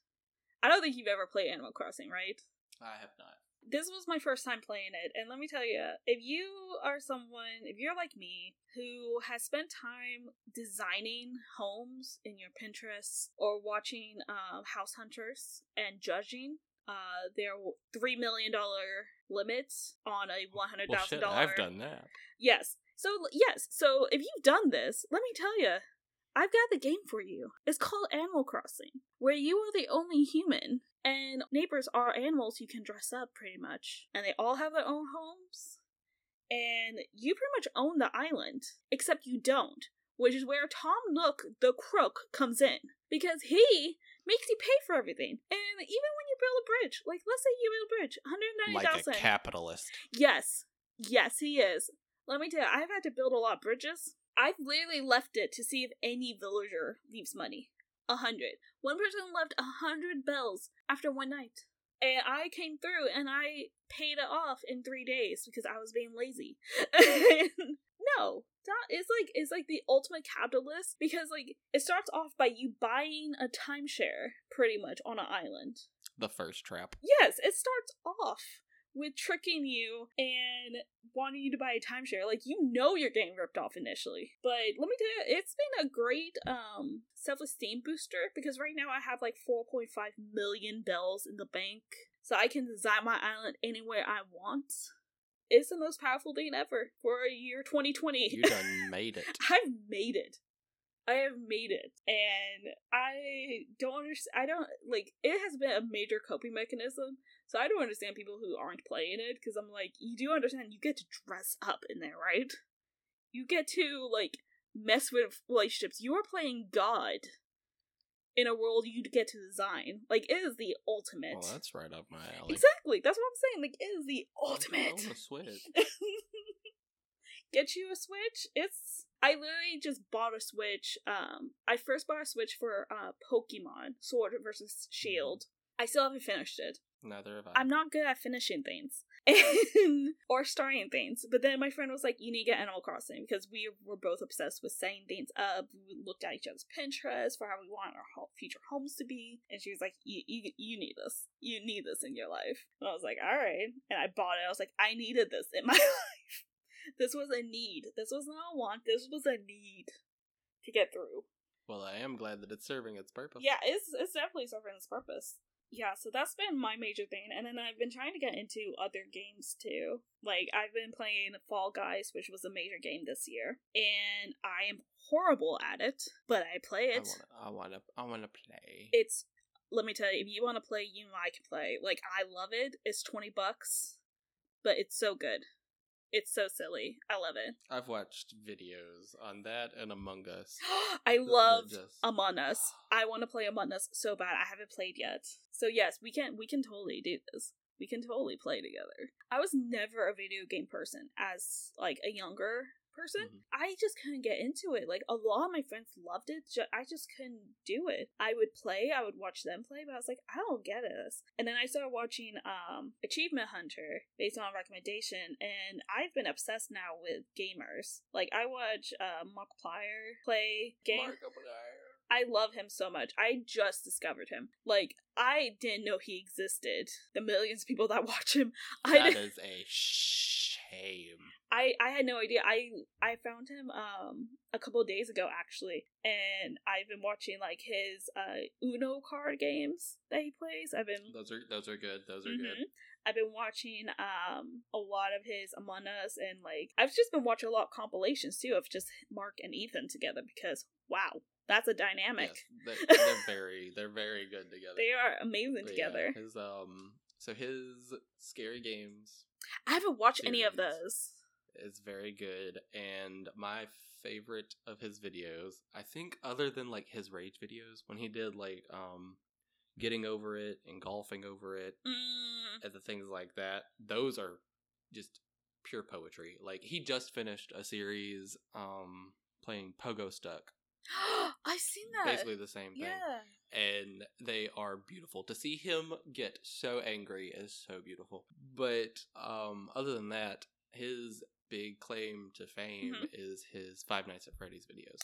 I don't think you've ever played Animal Crossing, right? I have not. This was my first time playing it and let me tell you if you are someone if you're like me who has spent time designing homes in your pinterest or watching uh, house hunters and judging uh, their three million dollar limits on a one hundred thousand well, thousand shit, dollar I've done that. Yes. So yes. So if you've done this, let me tell you, I've got the game for you. It's called Animal Crossing, where you are the only human, and neighbors are animals you can dress up pretty much, and they all have their own homes, and you pretty much own the island, except you don't. Which is where Tom Nook, the crook, comes in. Because he makes you pay for everything. And even when you build a bridge, like let's say you build a bridge, 190,000. Like a capitalist. Yes. Yes, he is. Let me tell you, I've had to build a lot of bridges. I've literally left it to see if any villager leaves money. A hundred. One person left a hundred bells after one night. And I came through and I paid it off in three days because I was being lazy. no. That is like it's like the ultimate capitalist because like it starts off by you buying a timeshare pretty much on an island. The first trap. Yes, it starts off with tricking you and wanting you to buy a timeshare. Like you know you're getting ripped off initially. But let me tell you, it's been a great um self-esteem booster because right now I have like 4.5 million bells in the bank. So I can design my island anywhere I want. It's the most powerful thing ever for a year 2020. You done made it. I've made it. I have made it, and I don't understand. I don't like. It has been a major coping mechanism, so I don't understand people who aren't playing it because I'm like, you do understand. You get to dress up in there, right? You get to like mess with relationships. You are playing God in a world you get to design. Like it is the ultimate. Well, that's right up my alley. exactly. That's what I'm saying. Like it is the ultimate. own a Switch. get you a switch it's i literally just bought a switch um i first bought a switch for uh pokemon sword versus shield. I still haven't finished it. Neither have I. i'm not good at finishing things and or starting things but then my friend was like you need to get animal crossing because we were both obsessed with setting things up. We looked at each other's pinterest for how we want our future homes to be. And she was like you, you, you need this. You need this in your life. And i was like all right. And i bought it. I was like i needed this in my life this was a need. This was not a want. This was a need to get through. Well, I am glad that it's serving its purpose. Yeah, it's it's definitely serving its purpose. Yeah, so that's been my major thing, and then I've been trying to get into other games too. Like I've been playing Fall Guys, which was a major game this year, and I am horrible at it, but I play it. I wanna, I wanna play. It's let me tell you, if you want to play, you and I can play. Like I love it. It's twenty bucks, but it's so good. It's so silly. I love it. I've watched videos on that and Among Us. I love just- Among Us. I want to play Among Us so bad. I haven't played yet. So yes, we can we can totally do this. We can totally play together. I was never a video game person as like a younger person. Mhm. I just couldn't get into it. Like a lot of my friends loved it. Ju- I just couldn't do it. I would play, I would watch them play, but I was like, I don't get this. And then I started watching um Achievement Hunter based on recommendation, and I've been obsessed now with gamers. Like I watch uh Markiplier play game. I love him so much. I just discovered him. Like I didn't know he existed. The millions of people that watch him, I That a shame. I I had no idea. I I found him um a couple of days ago actually, and I've been watching like his uh Uno card games that he plays. I've been Those are those are good. Those are Mhm. good. I've been watching um a lot of his Among Us and like I've just been watching a lot of compilations too of just Mark and Ethan together because wow, that's a dynamic. Yes, they're, they're very they're very good together. They are amazing But yeah, together. his um, so his scary games I haven't watched any of those. is very good, and my favorite of his videos, I think, other than like his rage videos, when he did like um, getting over it and golfing over it Mm. and the things like that, those are just pure poetry. Like he just finished a series um playing Pogostuck, I've seen that. basically the same thing. yeah. and they are beautiful. To see him get so angry is so beautiful. But um, other than that, his big claim to fame Mhm. is his Five Nights at Freddy's videos.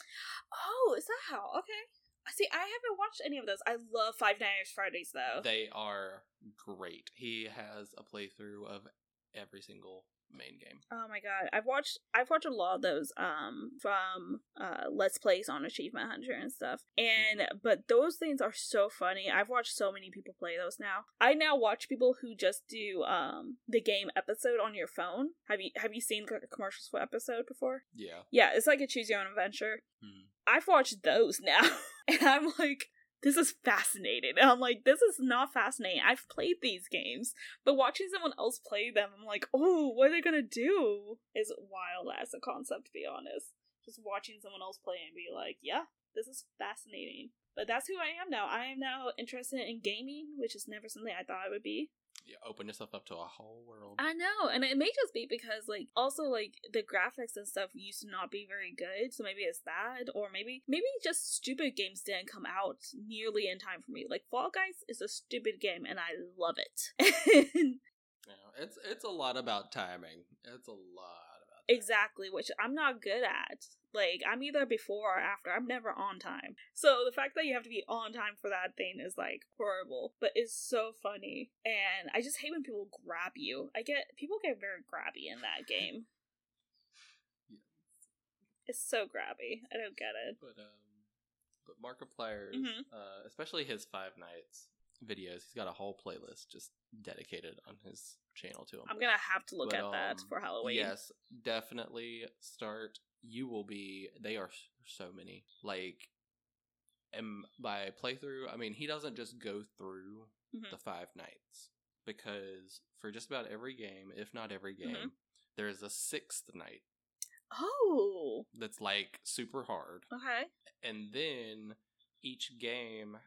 Oh, is that how? Okay. I see, I haven't watched any of those. I love Five Nights at Freddy's though. They are great. He has a playthrough of every single main game. oh my god, I've watched I've watched a lot of those um from uh Let's Plays on Achievement Hunter and stuff. And but those things are so funny. I've watched so many people play those now. I now watch people who just do um the game episode on your phone. Have you have you seen like, a commercials for episode before? Yeah. Yeah, it's like a choose your own adventure. Mhm. I've watched those now, and I'm like, this is fascinating. And I'm like, this is not fascinating. I've played these games, but watching someone else play them, I'm like, oh, what are they gonna do? Is wild as a concept, to be honest. Just watching someone else play and be like, yeah, this is fascinating. But that's who I am now. I am now interested in gaming, which is never something I thought I would be. You open yourself up to a whole world. I know, and it may just be because like also like the graphics and stuff used to not be very good, so maybe it's that, or maybe maybe just stupid games didn't come out nearly in time for me. Like Fall Guys is a stupid game, and I love it. Yeah, it's it's a lot about timing. It's a lot about timing. exactly, which I'm not good at. Like I'm either before or after. I'm never on time. So the fact that you have to be on time for that thing is like horrible, but it's so funny. And I just hate when people grab you. I get people get very grabby in that game. Yeah. It's so grabby. I don't get it. But um, but Markiplier's, Mhm. uh, especially his Five Nights videos, he's got a whole playlist just dedicated on his channel to him. I'm gonna have to look But, at that um, for Halloween. Yes, definitely start. You will be. They are so many. Like, and by playthrough, I mean he doesn't just go through Mhm. the Five Nights because for just about every game, if not every game, Mhm. there is a sixth night Oh, that's like super hard. okay. and then each game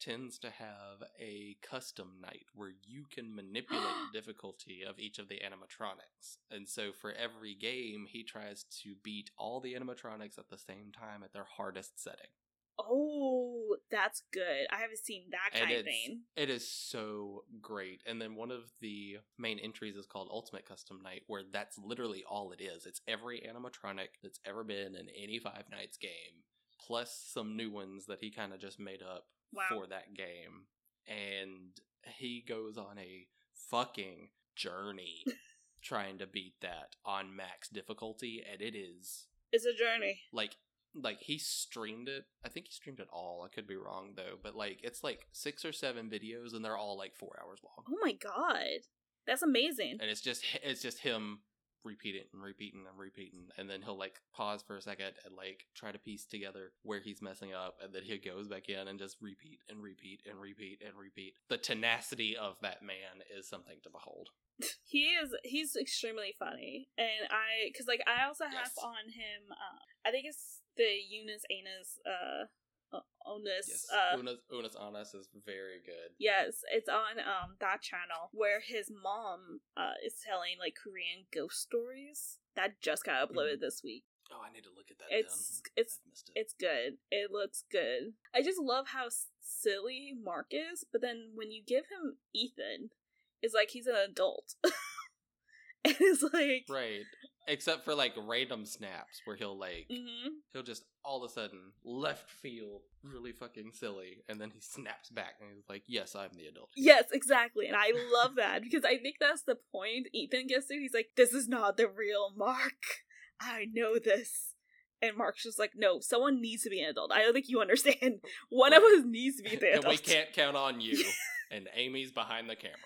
tends to have a custom night where you can manipulate the difficulty of each of the animatronics. And so for every game, he tries to beat all the animatronics at the same time at their hardest setting. Oh, that's good. I haven't seen that kind of thing. it is so great. And then one of the main entries is called Ultimate Custom Night, where that's literally all it is. It's every animatronic that's ever been in any Five Nights game, plus some new ones that he kind of just made up Wow. for that game. And he goes on a fucking journey trying to beat that on max difficulty, and it is It's a journey. like like he streamed it i think he streamed it all i could be wrong though but like it's like six or seven videos and they're all like four hours long Oh my god, that's amazing. and it's just it's just him repeating and repeating and repeating and then he'll like pause for a second and like try to piece together where he's messing up and then he goes back in and just repeat and repeat and repeat and repeat the tenacity of that man is something to behold He is. He's extremely funny, and I because like I also have Yes. on him. Uh, I think it's the Unus Annus. Uh, Onus. yes Uh, Unus Annus is very good Yes, it's on um that channel where his mom uh is telling like Korean ghost stories that just got uploaded this week. Oh, I need to look at that. It's- then. it's- it. It's good. It looks good. I just love how silly Mark is, but then when you give him Ethan, it's like he's an adult. and it's like right. Except for like random snaps where he'll like hmm he'll just all of a sudden left field really fucking silly and then he snaps back and he's like, Yes, I'm the adult. Yes, exactly. And I love that because I think that's the point Ethan gets to. He's like, This is not the real Mark. I know this. And Mark's just like, No, someone needs to be an adult. I don't think you understand. One of Right. us needs to be the and adult. we can't count on you. and Amy's behind the camera.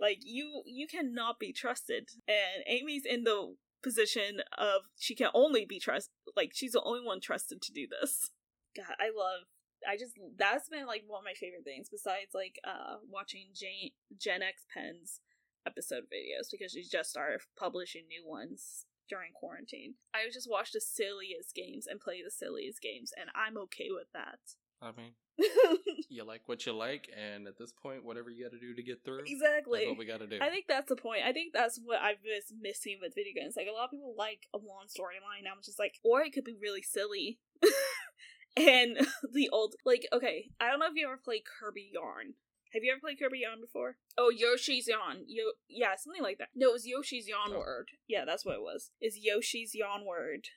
Like you you cannot be trusted. And Amy's in the position of she can only be trust like she's the only one trusted to do this. God, I love I just that's been like one of my favorite things besides like uh watching Jane JenXPenn's episode videos because she just started publishing new ones during quarantine. I just watch the silliest games and play the silliest games and I'm okay with that. I mean, you like what you like, and at this point, whatever you got to do to get through, exactly. what we got to do. I think that's the point. I think that's what I've been missing with video games. Like a lot of people like a long storyline. I'm just like, or it could be really silly. and the old, like, okay, I don't know if you ever played Kirby Yarn. Have you ever played Kirby Yarn before? Oh, Yoshi's Yarn. Yo, yeah, something like that. No, it was Yoshi's Yarn Oh. Word. Yeah, that's what it was. Is Yoshi's Yarn Word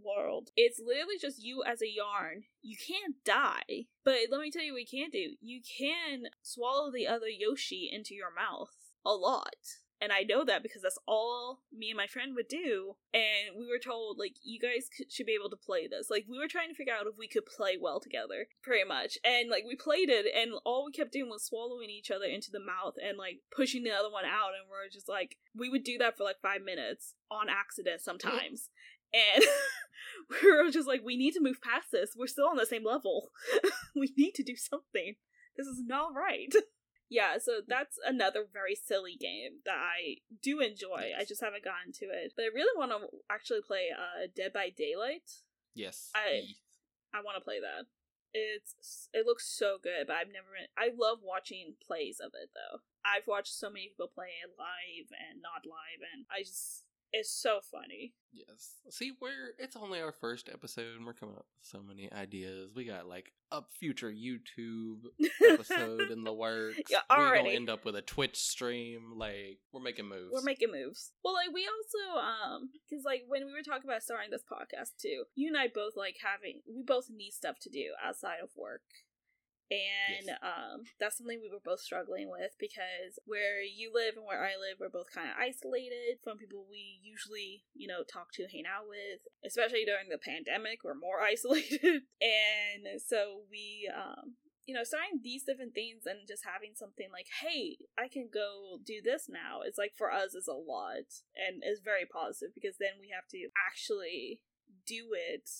world. It's literally just you as a yarn. You can't die. But let me tell you what you can do. You can swallow the other Yoshi into your mouth a lot. And I know that because that's all me and my friend would do. And we were told, like, you guys should be able to play this. Like, we were trying to figure out if we could play well together, pretty much. And, like, we played it, and all we kept doing was swallowing each other into the mouth and, like, pushing the other one out. And we're just like, we would do that for, like, five minutes on accident sometimes. And we were just like, we need to move past this. We're still on the same level. we need to do something. This is not right. Yeah, so that's another very silly game that I do enjoy. I just haven't gotten to it. But I really want to actually play uh Dead by Daylight. yes. I-. I want to play that. It's it looks so good, but I've never I love watching plays of it though. I've watched so many people play it live and not live and I just it's so funny. Yes. See, we're it's only our first episode, and we're coming up with so many ideas. We got like a future YouTube episode in the works. Yeah, already. We're gonna end up with a Twitch stream. Like we're making moves. We're making moves. Well, like we also um because like when we were talking about starting this podcast too, you and I both like having we both need stuff to do outside of work. And Yes. um that's something we were both struggling with because where you live and where I live, we're both kind of isolated from people we usually, you know, talk to, hang out with. Especially during the pandemic, we're more isolated. and so we um you know, starting these different things and just having something like, hey, I can go do this now, it's like for us is a lot and is very positive because then we have to actually do it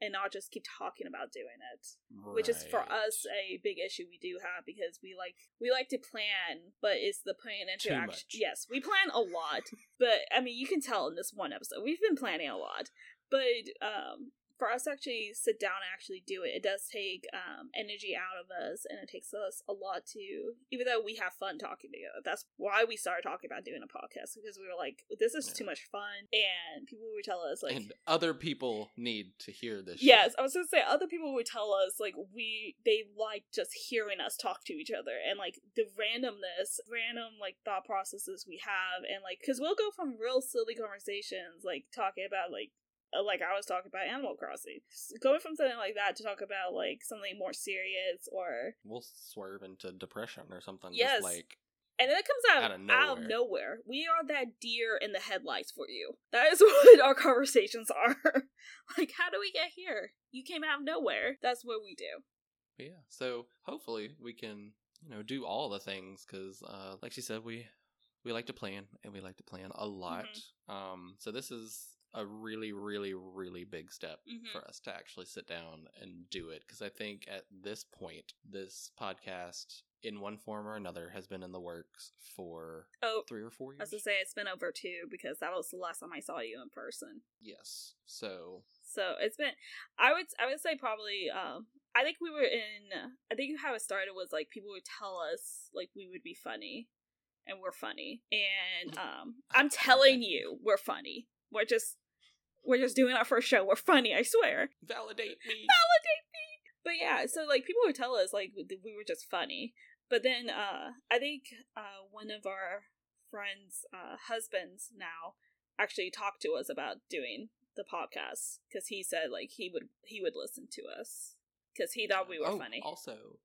and not just keep talking about doing it. Which is for us a big issue we do have because we like we like to plan, but it's the plan into action. Yes, we plan a lot, but I mean you can tell in this one episode we've been planning a lot. But um for us to actually sit down and actually do it, it does take um, energy out of us, and it takes us a lot to. Even though we have fun talking together, that's why we started talking about doing a podcast because we were like, "This is Yeah. too much fun," and people would tell us like, and other people need to hear this. Yes, shit. I was gonna say other people would tell us like we they like just hearing us talk to each other and like the randomness, random like thought processes we have and like because we'll go from real silly conversations like talking about like like I was talking about Animal Crossing, going from something like that to talk about like something more serious or we'll swerve into depression or something. Yes. Just like and then it comes out, Out of out of nowhere. nowhere. We are that deer in the headlights for you. That is what our conversations are. like, how do we get here? You came out of nowhere. That's what we do. Yeah, so hopefully we can, you know, do all the things because, uh, like she said, we we like to plan and we like to plan a lot. Mm-hmm. Um, so this is a really, really, really big step Mhm. for us to actually sit down and do it because I think at this point, this podcast, in one form or another, has been in the works for Oh, three or four I was years. to say it's been over two because that was the last time I saw you in person. Yes. So So it's been. I would. I would say probably. Um. I think we were in. I think how it started was like people would tell us like we would be funny, and we're funny, and um. I'm telling you, we're funny. We're just we're just doing our first show. We're funny, I swear. Validate me. Validate me. But yeah, so like people would tell us like we were just funny. But then uh I think uh one of our friends' uh husbands now actually talked to us about doing the podcast because he said like he would he would listen to us because he thought we were oh, funny. Also,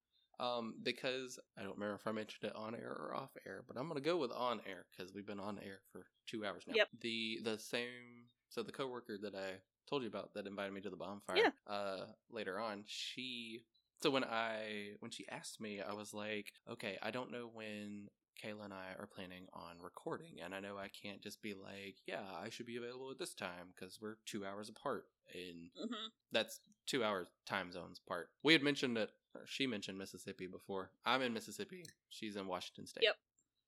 um, because I don't remember if I mentioned it on air or off air, but I'm gonna go with on air because we've been on air for two hours now. Yep. The the same. So the coworker that I told you about that invited me to the bonfire. Yeah. Uh, later on, she. So when I when she asked me, I was like, okay, I don't know when Kayla and I are planning on recording, and I know I can't just be like, yeah, I should be available at this time because we're two hours apart, and hmm that's two hours time zones part. We had mentioned that or she mentioned Mississippi before. I'm in Mississippi. She's in Washington State. Yep.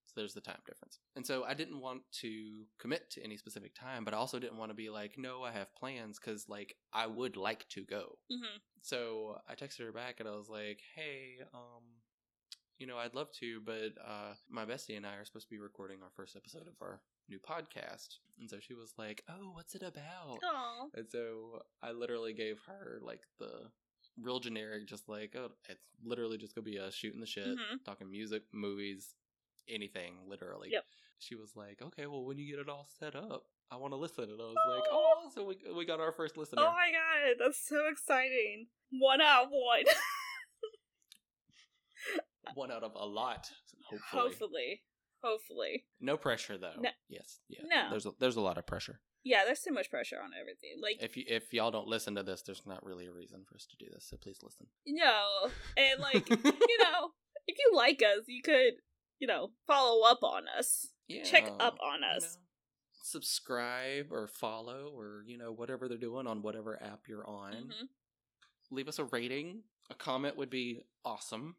So there's the time difference. And so I didn't want to commit to any specific time, but I also didn't want to be like, no, I have plans because like I would like to go. hmm So I texted her back and I was like, hey, um, you know, I'd love to, but uh, my bestie and I are supposed to be recording our first episode of our new podcast. And so she was like, oh, what's it about? Aw. And so I literally gave her like the real generic, just like, oh, it's literally just gonna be us shooting the shit, Mhm. talking music, movies, anything, literally. Yep. She was like, okay, well, when you get it all set up, I want to listen. And I was like, oh, so we, we got our first listener. Oh my god, that's so exciting. One out of one. One out of a lot, hopefully. Hopefully. Hopefully. No pressure though. No. Yes. Yeah. No. There's a, there's a lot of pressure. Yeah, there's too much pressure on everything. Like If you if y'all don't listen to this, there's not really a reason for us to do this. So please listen. no. And like, you know, if you like us, you could, you know, follow up on us. yeah, check up on you us. know, subscribe or follow or you know whatever they're doing on whatever app you're on. Mhm. Leave us a rating. A comment would be awesome.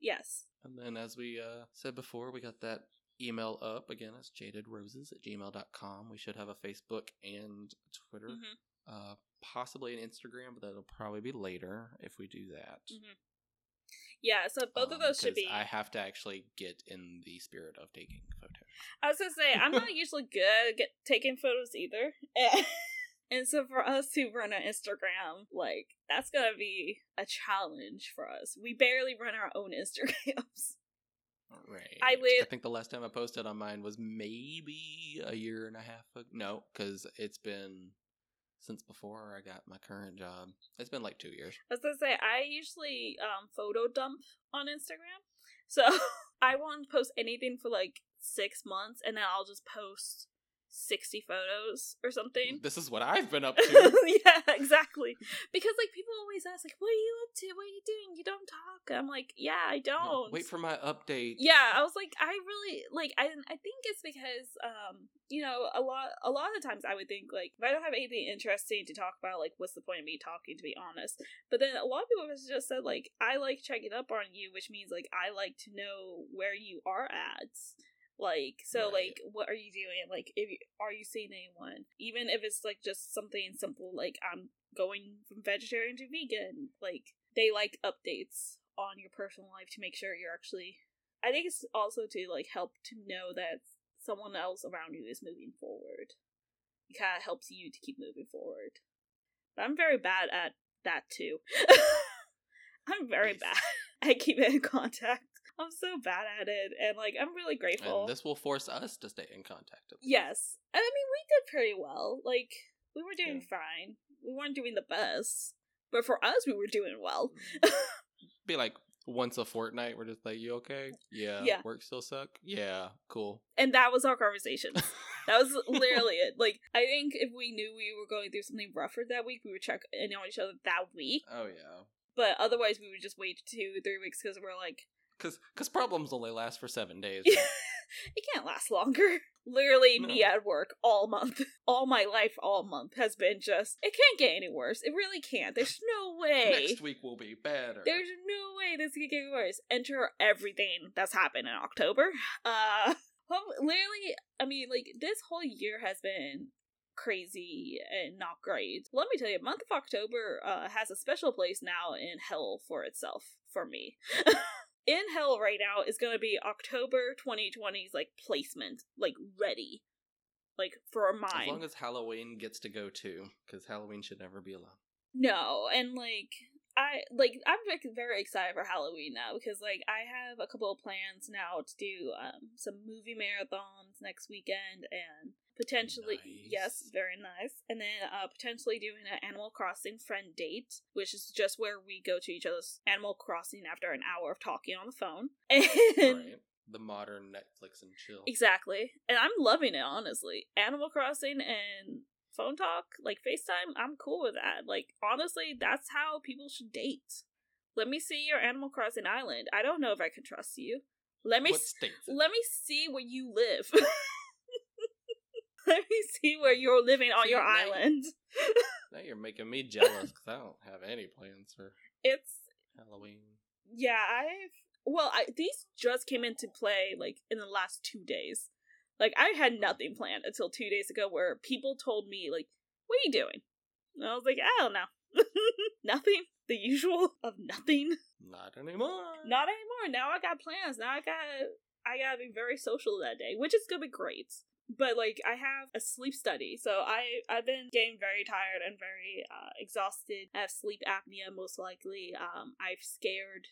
Yes. And then, as we uh, said before, we got that email up again. It's jadedroses at gmail.com. We should have a Facebook and Twitter, Mhm. uh, possibly an Instagram, but that'll probably be later if we do that. Mhm. Yeah, so both of Um, those should be. I have to actually get in the spirit of taking photos. I was gonna say I'm not usually good at taking photos either, and so for us to run an Instagram, like that's gonna be a challenge for us. We barely run our own Instagrams. Right. I live- I think the last time I posted on mine was maybe a year and a half ago. No, because it's been since before I got my current job. It's been like two years. I was gonna say I usually um photo dump on Instagram, so I won't post anything for like six months, and then I'll just post sixty photos or something. This is what I've been up to. yeah, exactly. Because like people always ask, like, "What are you up to? What are you doing? You don't talk." I'm like, "Yeah, I don't." Wait for my update. Yeah, I was like, I really like. I I think it's because um, you know, a lot a lot of the times I would think like if I don't have anything interesting to talk about, like, what's the point of me talking? To be honest, but then a lot of people have just said like, I like checking up on you, which means like I like to know where you are at. Like so, Right. like what are you doing? Like, if you, are you seeing anyone? Even if it's like just something simple, like I'm going from vegetarian to vegan. Like they like updates on your personal life to make sure you're actually. I think it's also to like help to know that someone else around you is moving forward. It kind of helps you to keep moving forward. But I'm very bad at that too. I'm very bad at keeping in contact. I'm so bad at it, and like I'm really grateful. And this will force us to stay in contact. Yes. And I mean, we did pretty well. Like, we were doing Yeah. fine. We weren't doing the best. But for us, we were doing well. Mm. Be like once a fortnight. We're just like, you okay? Yeah. Yeah. Work still suck. Yeah. Cool. and that was our conversation. That was literally it. Like, I think if we knew we were going through something rougher that week, we would check in on each other that week. Oh yeah. But otherwise, we would just wait two, three weeks because we're like, Because because problems only last for seven days. it can't last longer. Literally, me at work all month, all my life, all month has been just. It can't get any worse. It really can't. There's no way. Next week will be better. There's no way this can get worse. Enter everything that's happened in October. Uh, literally, I mean, like this whole year has been crazy and not great. Let me tell you, month of October uh, has a special place now in hell for itself for me. In hell right now is going to be October 2020's like placement, like ready. like for mine. As long as Halloween gets to go too, because Halloween should never be alone. No, and like I like I'm like, very excited for Halloween now because like I have a couple of plans now to do um some movie marathons next weekend and potentially yes, very nice. And then uh potentially doing an Animal Crossing friend date, which is just where we go to each other's Animal Crossing after an hour of talking on the phone. And Right. The modern Netflix and chill. Exactly. And I'm loving it, honestly. Animal Crossing and phone talk, like FaceTime, I'm cool with that. Like, honestly, that's how people should date. Let me see your Animal Crossing island. I don't know if I can trust you. Let me s- let me see where you live. let me see where you're living on See, your now- island. Now you're making me jealous because I don't have any plans for It's Halloween. Yeah, I've well, I these just came into play like in the last two days. Like I had hmm. nothing planned until two days ago, where people told me like, "What are you doing?" And I was like, "I don't know, nothing. The usual of nothing. Not anymore. Not anymore. Now I got plans. Now I got I gotta be very social that day, which is gonna be great." But like I have a sleep study, so I I've been getting very tired and very uh, exhausted. I have sleep apnea, most likely. Um, I've scared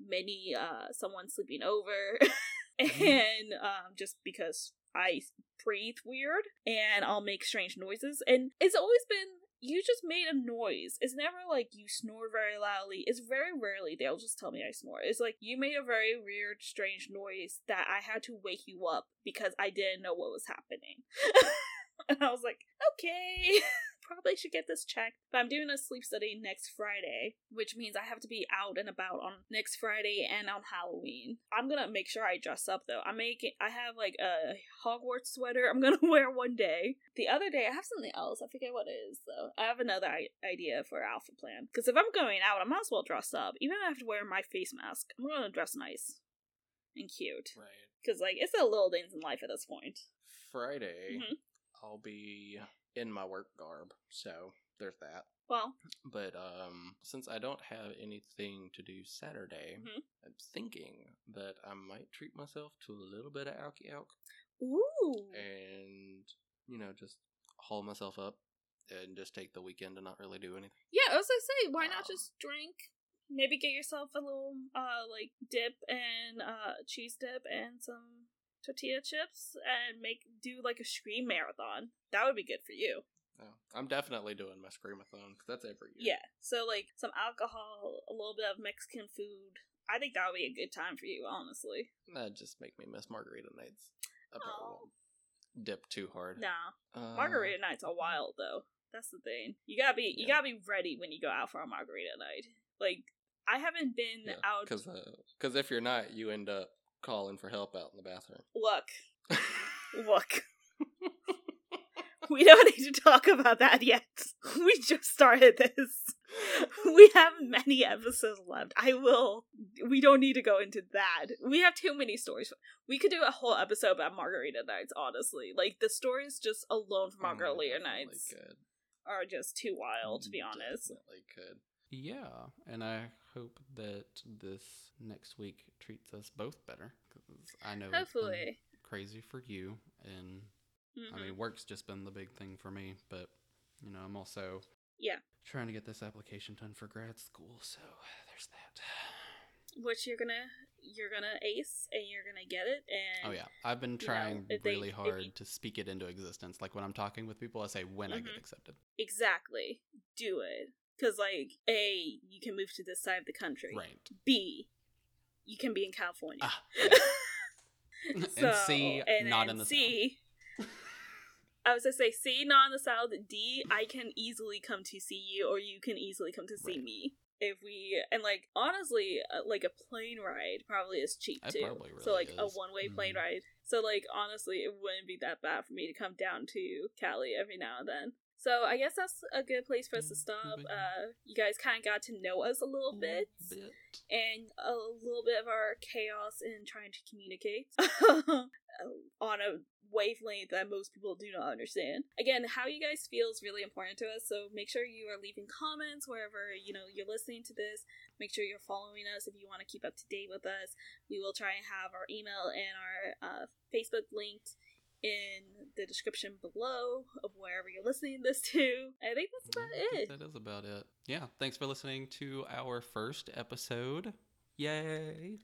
many uh someone sleeping over, and um just because I breathe weird and I'll make strange noises, and it's always been you just made a noise. It's never like you snore very loudly. It's very rarely they'll just tell me I snore. It's like you made a very weird, strange noise that I had to wake you up because I didn't know what was happening. and I was like, okay, probably should get this checked. But I'm doing a sleep study next Friday, which means I have to be out and about on next Friday and on Halloween. I'm gonna make sure I dress up though. I'm making, I have like a Hogwarts sweater I'm gonna wear one day. The other day I have something else. I forget what it is though. I have another I- idea for alpha plan. Because if I'm going out, I might as well dress up. Even if I have to wear my face mask, I'm gonna dress nice and cute. Right. Because like it's the little things in life at this point. Friday, Mhm. I'll be in my work garb, so there's that. Well, But um, since I don't have anything to do Saturday, Mhm. I'm thinking that I might treat myself to a little bit of alky alk ooh, and you know just haul myself up and just take the weekend and not really do anything. yeah. As I say, why not Um, just drink? Maybe get yourself a little uh like dip and uh cheese dip and some tortilla chips and make do like a scream marathon. That would be good for you. Oh, I'm definitely doing my screamathon because that's every year. Yeah. So like some alcohol, a little bit of Mexican food. I think that would be a good time for you, honestly. That'd just make me miss margarita nights. I probably Oh. won't dip too hard. Nah, Uh, margarita nights are wild though. That's the thing. You gotta be you Yeah. gotta be ready when you go out for a margarita night. Like I haven't been Yeah, out. because because if you're not, you end up calling for help out in the bathroom. Look, look. we don't need to talk about that yet. We just started this. We have many episodes left. I will. We don't need to go into that. We have too many stories. We could do a whole episode about margarita nights. Honestly, like the stories just alone from Oh, margarita definitely nights Could. are just too wild. To be mm, honest. Definitely could. Yeah, and I hope that this next week treats us both better because I know Hopefully. crazy for you, and I Mhm. mean work's just been the big thing for me. But you know, I'm also Yeah. trying to get this application done for grad school, so there's that. Which you're gonna you're gonna ace and you're gonna get it. And Oh yeah, I've been trying if they- really if hard you- to speak it into existence. Like when I'm talking with people, I say when I get Mhm. accepted. exactly do it because like a you can move to this side of the country. Right. B you can be in California. Ah, and C, and not in the south. I was gonna say C, not in the South. D, I can easily come to see you, or you can easily come to see Right. me. If we and like honestly, uh, like a plane ride probably is cheap too. probably so really like a one way plane Mhm. ride. So like honestly, it wouldn't be that bad for me to come down to Cali every now and then. So I guess that's a good place for us to stop. Uh, you guys kind of got to know us a little bit bit. and a little bit of our chaos in trying to communicate on a wavelength that most people do not understand. Again, how you guys feel is really important to us, so make sure you are leaving comments wherever you know you're listening to this. Make sure you're following us if you want to keep up to date with us. We will try and have our email and our uh, Facebook linked in the description below of wherever you're listening this to. I think that's about it. That is about it. Yeah. Thanks for listening to our first episode. Yay.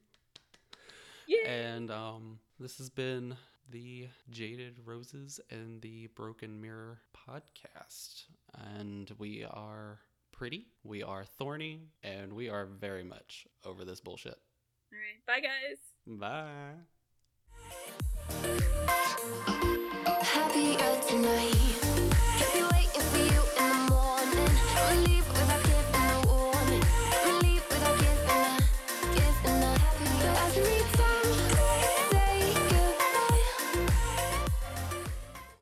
Yeah. And um, this has been the Jaded Roses and the Broken Mirror podcast. And we are pretty, we are thorny, and we are very much over this bullshit. All right. Bye, guys. Bye. Happier tonight.